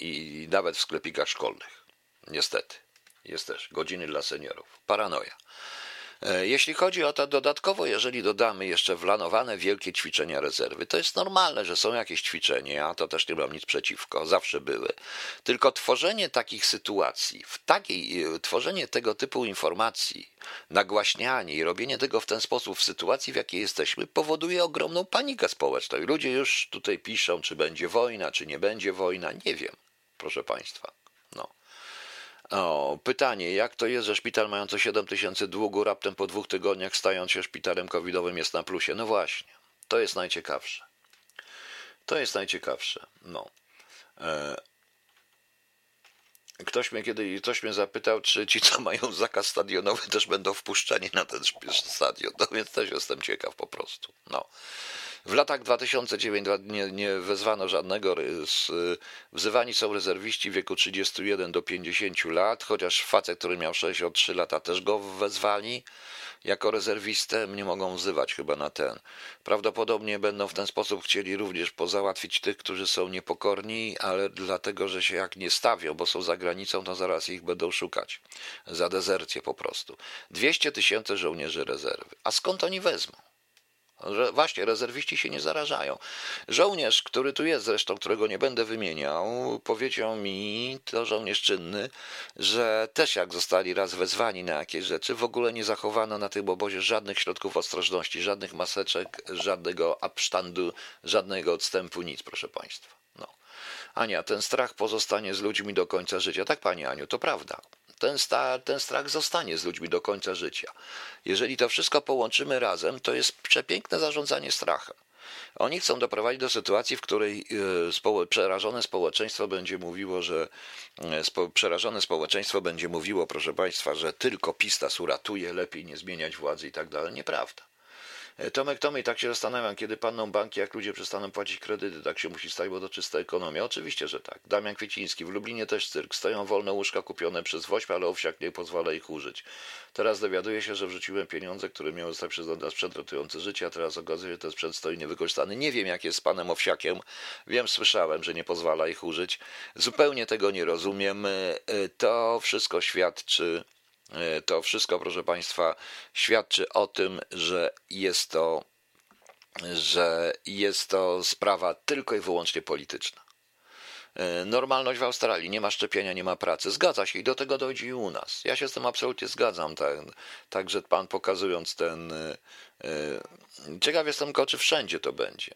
A: i nawet w sklepikach szkolnych. Niestety. Jest też godziny dla seniorów. Paranoja. E, jeśli chodzi o to dodatkowo, jeżeli dodamy jeszcze wlanowane wielkie ćwiczenia rezerwy, to jest normalne, że są jakieś ćwiczenia, to też nie mam nic przeciwko, zawsze były. Tylko tworzenie takich sytuacji, w takiej, e, tworzenie tego typu informacji, nagłaśnianie i robienie tego w ten sposób w sytuacji, w jakiej jesteśmy, powoduje ogromną panikę społeczną. I ludzie już tutaj piszą, czy będzie wojna, czy nie będzie wojna, nie wiem, proszę Państwa. No. O, pytanie, jak to jest, że szpital mający 7 tysięcy długu raptem po dwóch tygodniach stając się szpitalem covidowym jest na plusie? No właśnie, to jest najciekawsze. To jest najciekawsze. No. E... Ktoś mnie kiedy ktoś mnie zapytał, czy ci, co mają zakaz stadionowy, też będą wpuszczeni na ten stadion. No więc też jestem ciekaw po prostu. No. W latach 2009 nie, nie wezwano żadnego. Wzywani są rezerwiści w wieku 31 do 50 lat, chociaż facet, który miał 63 lata, też go wezwali jako rezerwistę. Nie mogą wzywać chyba na ten. Prawdopodobnie będą w ten sposób chcieli również pozałatwić tych, którzy są niepokorni, ale dlatego, że się jak nie stawią, bo są za granicą, to zaraz ich będą szukać. Za dezercję po prostu. 200 tysięcy żołnierzy rezerwy. A skąd oni wezmą? Że właśnie rezerwiści się nie zarażają. Żołnierz, który tu jest zresztą, którego nie będę wymieniał, powiedział mi, to żołnierz czynny, że też jak zostali raz wezwani na jakieś rzeczy, w ogóle nie zachowano na tym obozie żadnych środków ostrożności, żadnych maseczek, żadnego absztandu, żadnego odstępu, nic, proszę Państwa. No. Ania, ten strach pozostanie z ludźmi do końca życia. Tak, Pani Aniu, to prawda ten, sta, ten strach zostanie z ludźmi do końca życia. Jeżeli to wszystko połączymy razem, to jest przepiękne zarządzanie strachem. Oni chcą doprowadzić do sytuacji, w której e, przerażone społeczeństwo będzie mówiło, że e, przerażone społeczeństwo będzie mówiło, proszę Państwa, że tylko pistas uratuje, lepiej nie zmieniać władzy i tak dalej. Nieprawda. E, Tomek Tomek, tak się zastanawiam, kiedy panną banki, jak ludzie przestaną płacić kredyty, tak się musi stać, bo to czysta ekonomia. Oczywiście, że tak. Damian Kwieciński, w Lublinie też cyrk. Stoją wolne łóżka kupione przez Wośp, ale owsiak nie pozwala ich użyć. Teraz dowiaduję się, że wrzuciłem pieniądze, które miały zostać przyznane na sprzęt ratujący życie, a teraz okazuje się, że ten sprzęt stoi niewykorzystany. Nie wiem, jak jest z panem Owsiakiem. Wiem, słyszałem, że nie pozwala ich użyć. Zupełnie tego nie rozumiem. E, to wszystko świadczy E, to wszystko, proszę Państwa, świadczy o tym, że jest to, że jest to sprawa tylko i wyłącznie polityczna. E, normalność w Australii, nie ma szczepienia, nie ma pracy. Zgadza się i do tego dojdzie i u nas. Ja się z tym absolutnie zgadzam. Także tak, pan pokazując ten. E, ciekaw jestem tylko, czy wszędzie to będzie.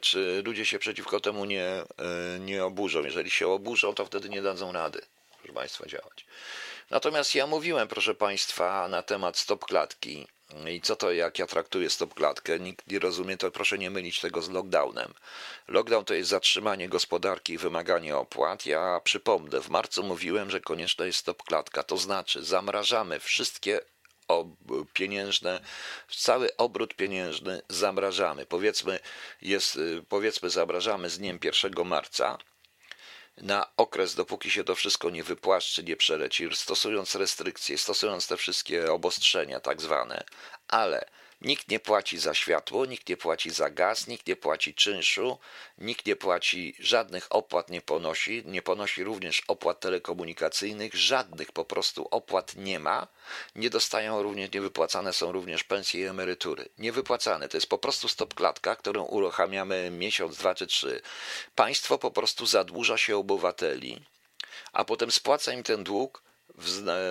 A: Czy ludzie się przeciwko temu nie, nie oburzą. Jeżeli się oburzą, to wtedy nie dadzą rady, proszę Państwa, działać. Natomiast ja mówiłem, proszę Państwa, na temat stop klatki I co to, jak ja traktuję stopklatkę? Nikt nie rozumie, to proszę nie mylić tego z lockdownem. Lockdown to jest zatrzymanie gospodarki i wymaganie opłat. Ja przypomnę, w marcu mówiłem, że konieczna jest stopklatka, to znaczy zamrażamy wszystkie pieniężne, cały obrót pieniężny zamrażamy. Powiedzmy, jest, powiedzmy zamrażamy z dniem 1 marca na okres, dopóki się to wszystko nie wypłaszczy, nie przeleci, stosując restrykcje, stosując te wszystkie obostrzenia tak zwane, ale Nikt nie płaci za światło, nikt nie płaci za gaz, nikt nie płaci czynszu, nikt nie płaci żadnych opłat, nie ponosi, nie ponosi również opłat telekomunikacyjnych, żadnych po prostu opłat nie ma. Nie dostają również, niewypłacane są również pensje i emerytury. Niewypłacane to jest po prostu stopklatka, którą uruchamiamy miesiąc, dwa czy trzy. Państwo po prostu zadłuża się obywateli, a potem spłaca im ten dług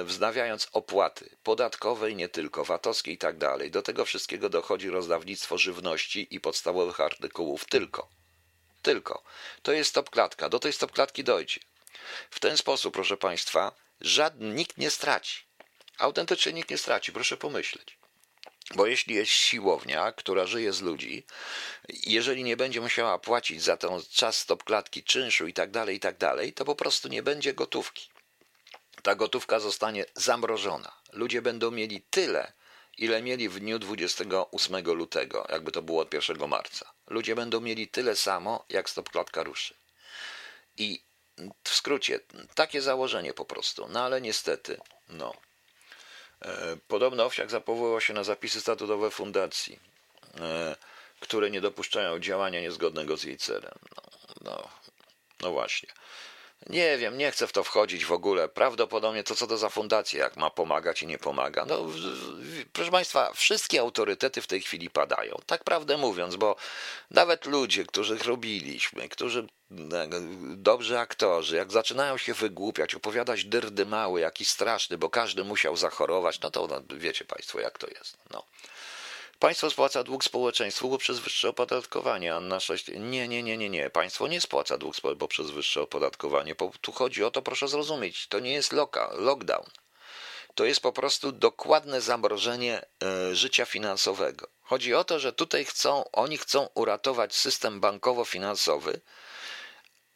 A: wznawiając opłaty podatkowe i nie tylko, VAT-owskie i tak dalej. Do tego wszystkiego dochodzi rozdawnictwo żywności i podstawowych artykułów tylko. Tylko. To jest stopklatka. Do tej stopklatki dojdzie. W ten sposób, proszę Państwa, żadny, nikt nie straci. Autentycznie nikt nie straci, proszę pomyśleć. Bo jeśli jest siłownia, która żyje z ludzi, jeżeli nie będzie musiała płacić za ten czas stopklatki, czynszu i tak dalej, i tak dalej, to po prostu nie będzie gotówki ta gotówka zostanie zamrożona. Ludzie będą mieli tyle, ile mieli w dniu 28 lutego, jakby to było od 1 marca. Ludzie będą mieli tyle samo, jak stopklatka ruszy. I w skrócie, takie założenie po prostu. No ale niestety, no. E, podobno Owsiak zapowoływał się na zapisy statutowe fundacji, e, które nie dopuszczają działania niezgodnego z jej celem. No, no, no właśnie. Nie wiem, nie chcę w to wchodzić w ogóle. Prawdopodobnie to co to za fundacja, jak ma pomagać i nie pomaga. No, proszę Państwa, wszystkie autorytety w tej chwili padają. Tak prawdę mówiąc, bo nawet ludzie, których robiliśmy, którzy e, dobrzy aktorzy, jak zaczynają się wygłupiać, opowiadać dyrdy mały, jakiś straszny, bo każdy musiał zachorować, no to no, wiecie Państwo, jak to jest. No. Państwo spłaca dług społeczeństwu poprzez wyższe opodatkowanie. Anna 6. Nie, nie, nie, nie, nie. Państwo nie spłaca dług poprzez wyższe opodatkowanie. Tu chodzi o to, proszę zrozumieć, to nie jest loka, lockdown. To jest po prostu dokładne zamrożenie e, życia finansowego. Chodzi o to, że tutaj chcą, oni chcą uratować system bankowo-finansowy,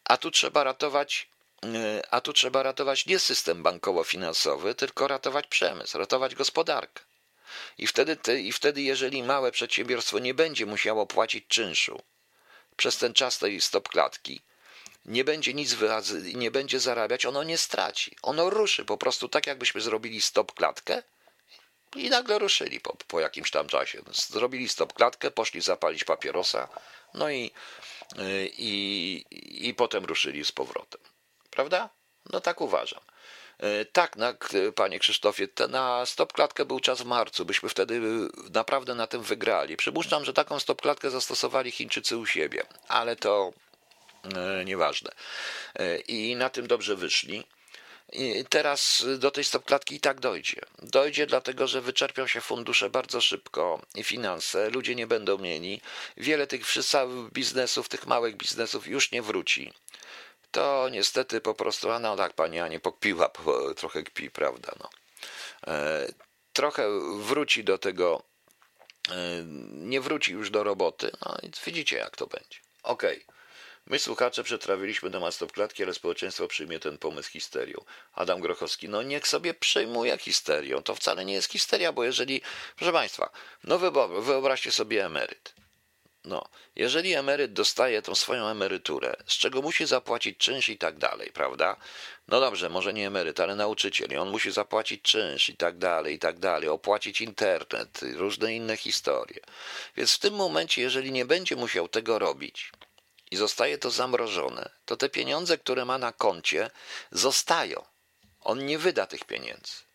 A: a tu trzeba ratować e, a tu trzeba ratować nie system bankowo-finansowy, tylko ratować przemysł, ratować gospodarkę. I wtedy, te, I wtedy, jeżeli małe przedsiębiorstwo nie będzie musiało płacić czynszu przez ten czas tej stopklatki, nie będzie nic wyrazy, nie będzie zarabiać, ono nie straci. Ono ruszy po prostu tak, jakbyśmy zrobili stopklatkę i nagle ruszyli po, po jakimś tam czasie. Zrobili stopklatkę, poszli zapalić papierosa, no i, i, i potem ruszyli z powrotem. Prawda? No tak uważam. E, tak, na, panie Krzysztofie, na stopklatkę był czas w marcu. Byśmy wtedy e, naprawdę na tym wygrali. Przypuszczam, że taką stopklatkę zastosowali Chińczycy u siebie, ale to e, nieważne. E, I na tym dobrze wyszli. I teraz do tej stopklatki i tak dojdzie. Dojdzie dlatego, że wyczerpią się fundusze bardzo szybko i finanse, ludzie nie będą mieli. Wiele tych biznesów, tych małych biznesów już nie wróci to niestety po prostu, a no tak, pani Anie pokpiła, trochę kpi, prawda, no. E, trochę wróci do tego, e, nie wróci już do roboty, no i widzicie jak to będzie. Okej. Okay. My, słuchacze, przetrawiliśmy temat stopklatki, ale społeczeństwo przyjmie ten pomysł histerią. Adam Grochowski, no niech sobie przejmuje histerią. To wcale nie jest histeria, bo jeżeli, proszę Państwa, no wyobraźcie sobie emeryt. No, jeżeli emeryt dostaje tą swoją emeryturę, z czego musi zapłacić czynsz i tak dalej, prawda? No dobrze, może nie emeryt, ale nauczyciel, i on musi zapłacić czynsz i tak dalej, i tak dalej, opłacić internet, różne inne historie. Więc w tym momencie, jeżeli nie będzie musiał tego robić i zostaje to zamrożone, to te pieniądze, które ma na koncie, zostają. On nie wyda tych pieniędzy.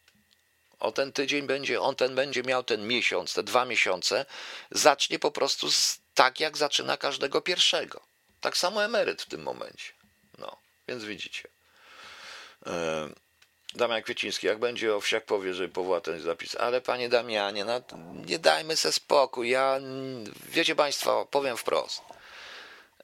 A: O ten tydzień będzie, on ten będzie miał ten miesiąc, te dwa miesiące, zacznie po prostu tak jak zaczyna każdego pierwszego. Tak samo emeryt w tym momencie. No, więc widzicie. Damian Kwieciński, jak będzie Owsiak powie, że powoła ten zapis. Ale panie Damianie, no, nie dajmy se spokój. Ja, wiecie państwo, powiem wprost.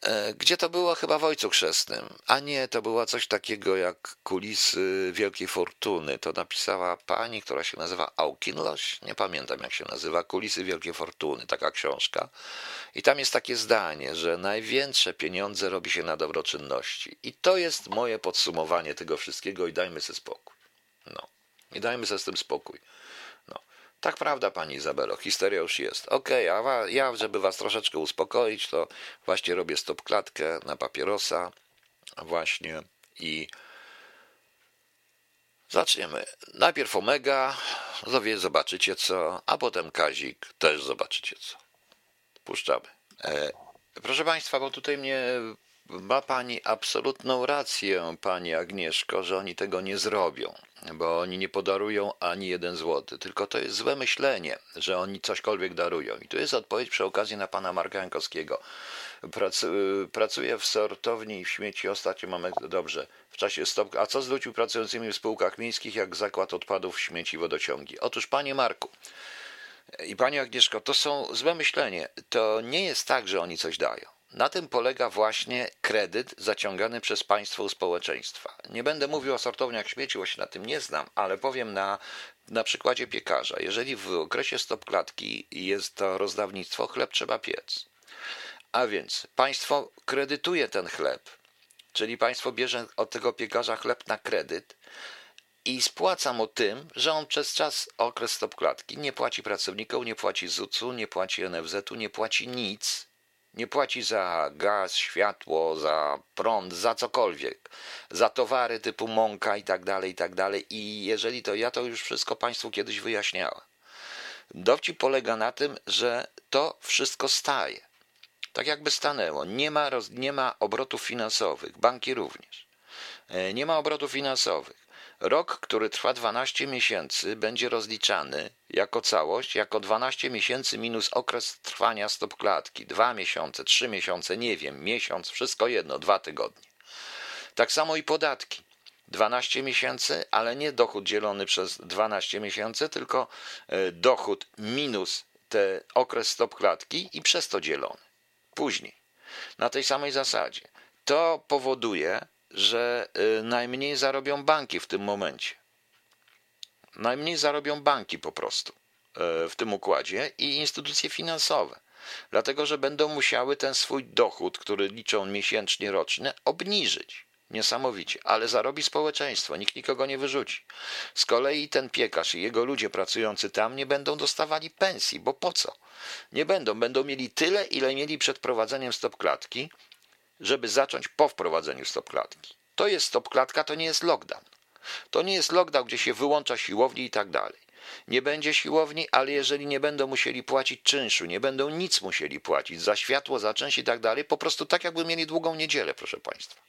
A: E, gdzie to było? Chyba w Ojcu Chrzestnym. A nie, to było coś takiego jak kulisy Wielkiej Fortuny. To napisała pani, która się nazywa Aukinloś. Nie pamiętam jak się nazywa. Kulisy Wielkiej Fortuny. Taka książka. I tam jest takie zdanie, że największe pieniądze robi się na dobroczynności. I to jest moje podsumowanie tego wszystkiego i dajmy sobie spokój. No. I dajmy sobie z tym spokój. Tak prawda, pani Izabelo, histeria już jest. Okej, okay, a ja, żeby was troszeczkę uspokoić, to właśnie robię stop klatkę na papierosa właśnie i zaczniemy. Najpierw Omega, zobaczycie co, a potem Kazik, też zobaczycie co. Puszczamy. E, proszę państwa, bo tutaj mnie ma pani absolutną rację, pani Agnieszko, że oni tego nie zrobią, bo oni nie podarują ani jeden złoty, tylko to jest złe myślenie, że oni cośkolwiek darują. I tu jest odpowiedź przy okazji na pana Marka Jankowskiego. pracuję w sortowni i w śmieci, ostatnio mamy, dobrze, w czasie stop. A co z ludźmi pracującymi w spółkach miejskich, jak zakład odpadów, śmieci wodociągi? Otóż, panie Marku, i pani Agnieszko, to są złe myślenie. To nie jest tak, że oni coś dają. Na tym polega właśnie kredyt zaciągany przez państwo u społeczeństwa. Nie będę mówił o sortowniach śmieci, bo się na tym nie znam, ale powiem na, na przykładzie piekarza. Jeżeli w okresie stopklatki jest to rozdawnictwo, chleb trzeba piec. A więc państwo kredytuje ten chleb, czyli państwo bierze od tego piekarza chleb na kredyt i spłaca mu tym, że on przez czas, okres stopklatki nie płaci pracownikom, nie płaci ZUC-u, nie płaci NFZ-u, nie płaci nic, nie płaci za gaz, światło, za prąd, za cokolwiek, za towary typu mąka i tak dalej, i tak dalej. I jeżeli to ja to już wszystko Państwu kiedyś wyjaśniałem. Dowcip polega na tym, że to wszystko staje. Tak jakby stanęło. Nie ma, roz, nie ma obrotów finansowych, banki również. E, nie ma obrotów finansowych. Rok, który trwa 12 miesięcy, będzie rozliczany jako całość, jako 12 miesięcy minus okres trwania stopklatki. Dwa miesiące, trzy miesiące, nie wiem, miesiąc, wszystko jedno, dwa tygodnie. Tak samo i podatki. 12 miesięcy, ale nie dochód dzielony przez 12 miesięcy, tylko e, dochód minus ten okres stopklatki i przez to dzielony. Później, na tej samej zasadzie. To powoduje, że y, najmniej zarobią banki w tym momencie. Najmniej zarobią banki po prostu y, w tym układzie i instytucje finansowe, dlatego że będą musiały ten swój dochód, który liczą miesięcznie, rocznie, obniżyć. Niesamowicie, ale zarobi społeczeństwo, nikt nikogo nie wyrzuci. Z kolei ten piekarz i jego ludzie pracujący tam nie będą dostawali pensji, bo po co? Nie będą, będą mieli tyle, ile mieli przed prowadzeniem stopklatki, żeby zacząć po wprowadzeniu stopklatki. To jest stopklatka, to nie jest lockdown. To nie jest lockdown, gdzie się wyłącza siłowni i tak dalej. Nie będzie siłowni, ale jeżeli nie będą musieli płacić czynszu, nie będą nic musieli płacić za światło, za czynsz i tak dalej, po prostu tak jakby mieli długą niedzielę, proszę Państwa.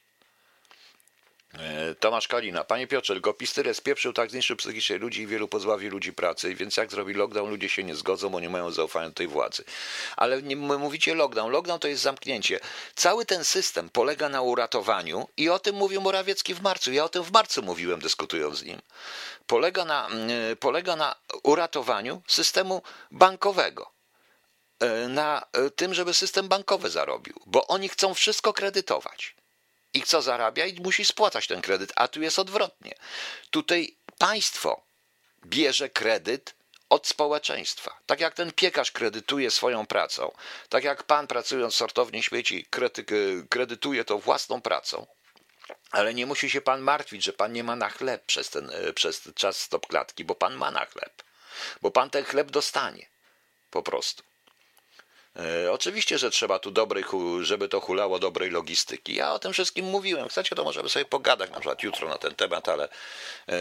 A: E, Tomasz Kalina. Panie Piotrze, tylko Pistyre spieprzył tak zniszczył psychicznie ludzi i wielu pozbawi ludzi pracy, więc jak zrobi lockdown, ludzie się nie zgodzą, bo nie mają zaufania do tej władzy. Ale nie, mówicie lockdown. Lockdown to jest zamknięcie. Cały ten system polega na uratowaniu i o tym mówił Morawiecki w marcu. Ja o tym w marcu mówiłem, dyskutując z nim. Polega na, mm, polega na uratowaniu systemu bankowego e, na e, tym, żeby system bankowy zarobił, bo oni chcą wszystko kredytować i co zarabia i musi spłacać ten kredyt, a tu jest odwrotnie. Tutaj państwo bierze kredyt od społeczeństwa. Tak jak ten piekarz kredytuje swoją pracą, tak jak pan pracując w sortowni śmieci kredytuje to własną pracą, ale nie musi się pan martwić, że pan nie ma na chleb przez ten przez czas stopklatki, bo pan ma na chleb. Bo pan ten chleb dostanie. Po prostu. E, oczywiście, że trzeba tu dobrej, żeby to hulało dobrej logistyki. Ja o tym wszystkim mówiłem. Chcecie, to możemy sobie pogadać na przykład jutro na ten temat, ale e,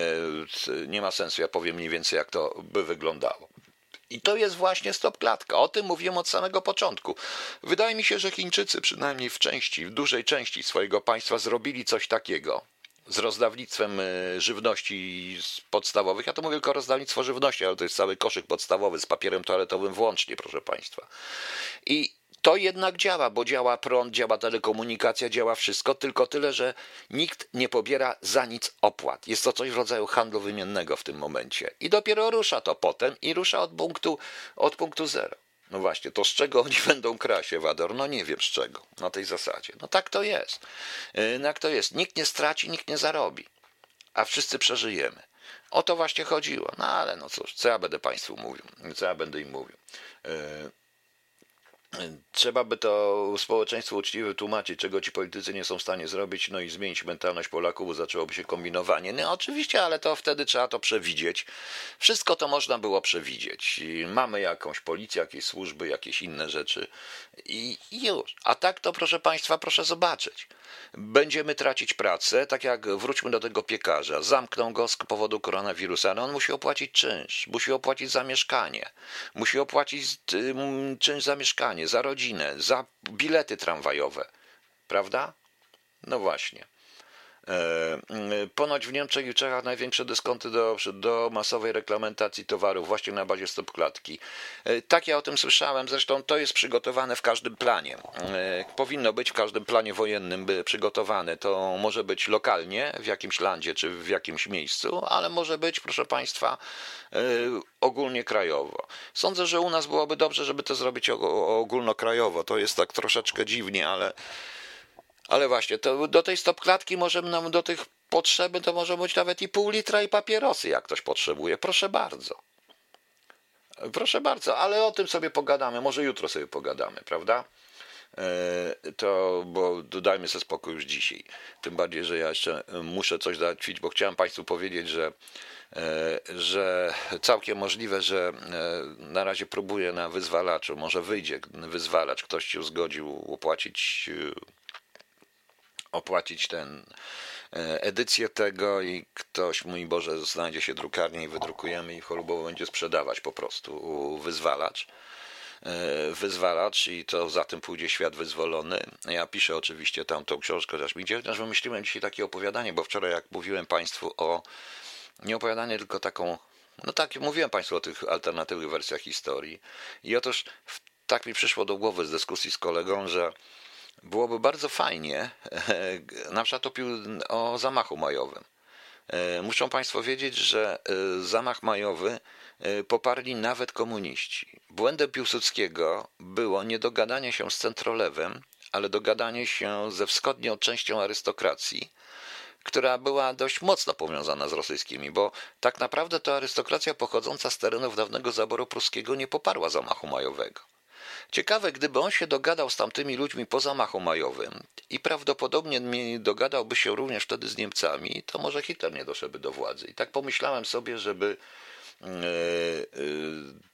A: nie ma sensu. Ja powiem mniej więcej, jak to by wyglądało. I to jest właśnie stopklatka. O tym mówiłem od samego początku. Wydaje mi się, że Chińczycy, przynajmniej w części, w dużej części swojego państwa, zrobili coś takiego z rozdawnictwem e, żywności podstawowych. Ja to mówię tylko rozdawnictwo żywności, ale to jest cały koszyk podstawowy z papierem toaletowym włącznie, proszę Państwa. I to jednak działa, bo działa prąd, działa telekomunikacja, działa wszystko, tylko tyle, że nikt nie pobiera za nic opłat. Jest to coś w rodzaju handlu wymiennego w tym momencie. I dopiero rusza to potem i rusza od punktu, od punktu zero. No właśnie, to z czego oni będą kraść, Ewador? No nie wiem z czego, na tej zasadzie. No tak to jest. No jak to jest? Nikt nie straci, nikt nie zarobi, a wszyscy przeżyjemy. O to właśnie chodziło. No ale no cóż, co ja będę Państwu mówił? Co ja będę im mówił? Trzeba by to społeczeństwu uczciwie tłumaczyć, czego ci politycy nie są w stanie zrobić, no i zmienić mentalność Polaków, bo zaczęłoby się kombinowanie. No oczywiście, ale to wtedy trzeba to przewidzieć. Wszystko to można było przewidzieć. Mamy jakąś policję, jakieś służby, jakieś inne rzeczy i już. A tak to, proszę Państwa, proszę zobaczyć. Będziemy tracić pracę, tak jak wróćmy do tego piekarza. Zamkną go z powodu koronawirusa, no on musi opłacić czynsz, musi opłacić za mieszkanie, musi opłacić czynsz za mieszkanie za rodzinę, za bilety tramwajowe. Prawda? No właśnie. E, ponoć w Niemczech i Czechach największe dyskonty do, do masowej reklamentacji towarów właśnie na bazie stopklatki. E, tak ja o tym słyszałem, zresztą to jest przygotowane w każdym planie. E, powinno być w każdym planie wojennym przygotowane. To może być lokalnie w jakimś landzie czy w jakimś miejscu, ale może być, proszę Państwa, ogólnie krajowo. Sądzę, że u nas byłoby dobrze, żeby to zrobić ogólnokrajowo. To jest tak troszeczkę dziwnie, ale ale właśnie, to do tej stopklatki możemy nam, do tych potrzeby, to może być nawet i pół litra i papierosy, jak ktoś potrzebuje. Proszę bardzo. Proszę bardzo, ale o tym sobie pogadamy. Może jutro sobie pogadamy, prawda? E, to, bo dodajmy sobie spokój już dzisiaj. Tym bardziej, że ja jeszcze muszę coś załatwić, bo chciałem Państwu powiedzieć, że, e, że całkiem możliwe, że e, na razie próbuję na wyzwalaczu, może wyjdzie wyzwalacz, ktoś się zgodził opłacić opłacić ten edycję tego i ktoś, mój Boże, znajdzie się drukarnię i wydrukujemy i chorobowo będzie sprzedawać po prostu wyzwalacz. E, wyzwalacz i to za tym pójdzie świat wyzwolony. Ja piszę oczywiście tam tą książkę, chociaż mi chociaż wymyśliłem dzisiaj takie opowiadanie, bo wczoraj jak mówiłem Państwu o nie opowiadanie, tylko taką, no tak, mówiłem Państwu o tych alternatywnych wersjach historii i otóż tak mi przyszło do głowy z dyskusji z kolegą, że byłoby bardzo fajnie, na przykład o, o zamachu majowym. E, muszą Państwo wiedzieć, że e, zamach majowy e, poparli nawet komuniści. Błędem Piłsudskiego było nie dogadanie się z centrolewem, ale dogadanie się ze wschodnią częścią arystokracji, która była dość mocno powiązana z rosyjskimi, bo tak naprawdę to arystokracja pochodząca z terenów dawnego zaboru pruskiego nie poparła zamachu majowego. Ciekawe, gdyby on się dogadał z tamtymi ludźmi po zamachu majowym i prawdopodobnie dogadałby się również wtedy z Niemcami, to może Hitler nie doszedłby do władzy. I tak pomyślałem sobie, żeby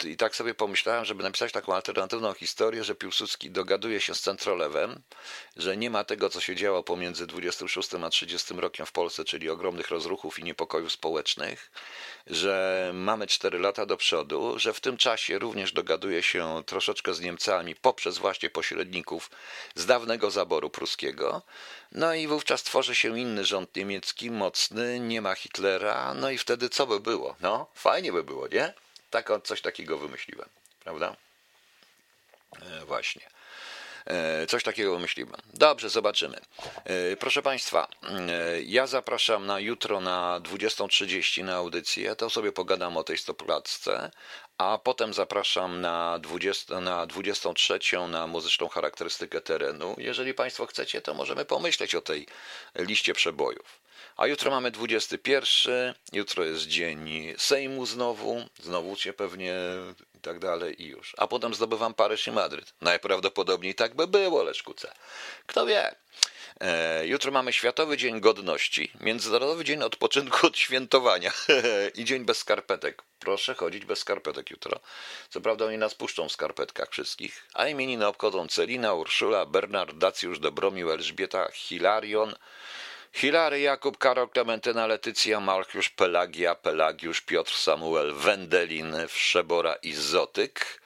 A: I tak sobie pomyślałem, żeby napisać taką alternatywną historię, że Piłsudski dogaduje się z centrolewem, że nie ma tego, co się działo pomiędzy 26 a 30 rokiem w Polsce, czyli ogromnych rozruchów i niepokojów społecznych, że mamy 4 lata do przodu, że w tym czasie również dogaduje się troszeczkę z Niemcami poprzez właśnie pośredników z dawnego zaboru pruskiego, no i wówczas tworzy się inny rząd niemiecki, mocny, nie ma Hitlera, no i wtedy co by było? No, fajnie by było, nie? Tak, coś takiego wymyśliłem, prawda? E, właśnie. E, coś takiego wymyśliłem. Dobrze, zobaczymy. E, proszę Państwa, e, ja zapraszam na jutro na 20.30 na audycję. To sobie pogadam o tej stoplatce, a potem zapraszam na, 20, na 23 na muzyczną charakterystykę terenu. Jeżeli Państwo chcecie, to możemy pomyśleć o tej liście przebojów. A jutro mamy 21, jutro jest dzień Sejmu znowu, znowu się pewnie i tak dalej i już. A potem zdobywam Paryż i Madryt. Najprawdopodobniej tak by było, Leszku C. Kto wie? E, jutro mamy Światowy Dzień Godności, Międzynarodowy Dzień Odpoczynku od Świętowania i Dzień bez skarpetek. Proszę chodzić bez skarpetek jutro. Co prawda oni nas puszczą w skarpetkach wszystkich, a imieniny obchodzą Celina, Urszula, Bernard, Dacjusz, Dobromił, Elżbieta, Hilarion, Hilary, Jakub, Karol, Klementyna, Letycja, Malchiusz, Pelagia, Pelagiusz, Piotr, Samuel, Wendelin, Wszebora i Zotyk.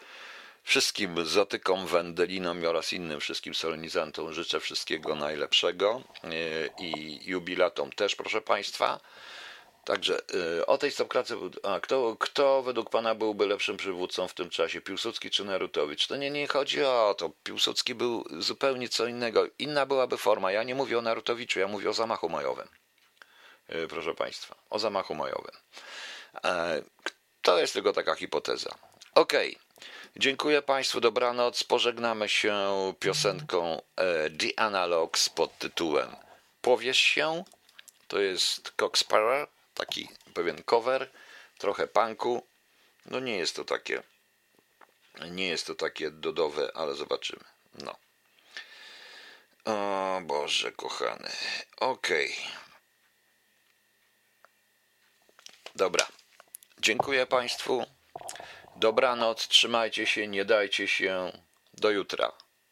A: Wszystkim Zotykom, Wendelinom oraz innym wszystkim solenizantom życzę wszystkiego najlepszego e, i jubilatom też, proszę Państwa. Także y, o tej stopklatce, a kto, kto według Pana byłby lepszym przywódcą w tym czasie, Piłsudski czy Narutowicz? To nie, nie chodzi o to. Piłsudski był zupełnie co innego. Inna byłaby forma. Ja nie mówię o Narutowiczu, ja mówię o zamachu majowym. Y, proszę Państwa, o zamachu majowym. E, to jest tylko taka hipoteza. Okej. Okay. Dziękuję Państwu, dobranoc. Pożegnamy się piosenką e, The Analogs pod tytułem Powiesz się. To jest Coxsparrow, taki pewien cover, trochę punku. No nie jest to takie, nie jest to takie dodowe, ale zobaczymy. No. O Boże, kochany. Okej. Okay. Dobra. Dziękuję Państwu. Dobranoc, trzymajcie się, nie dajcie się. Do jutra.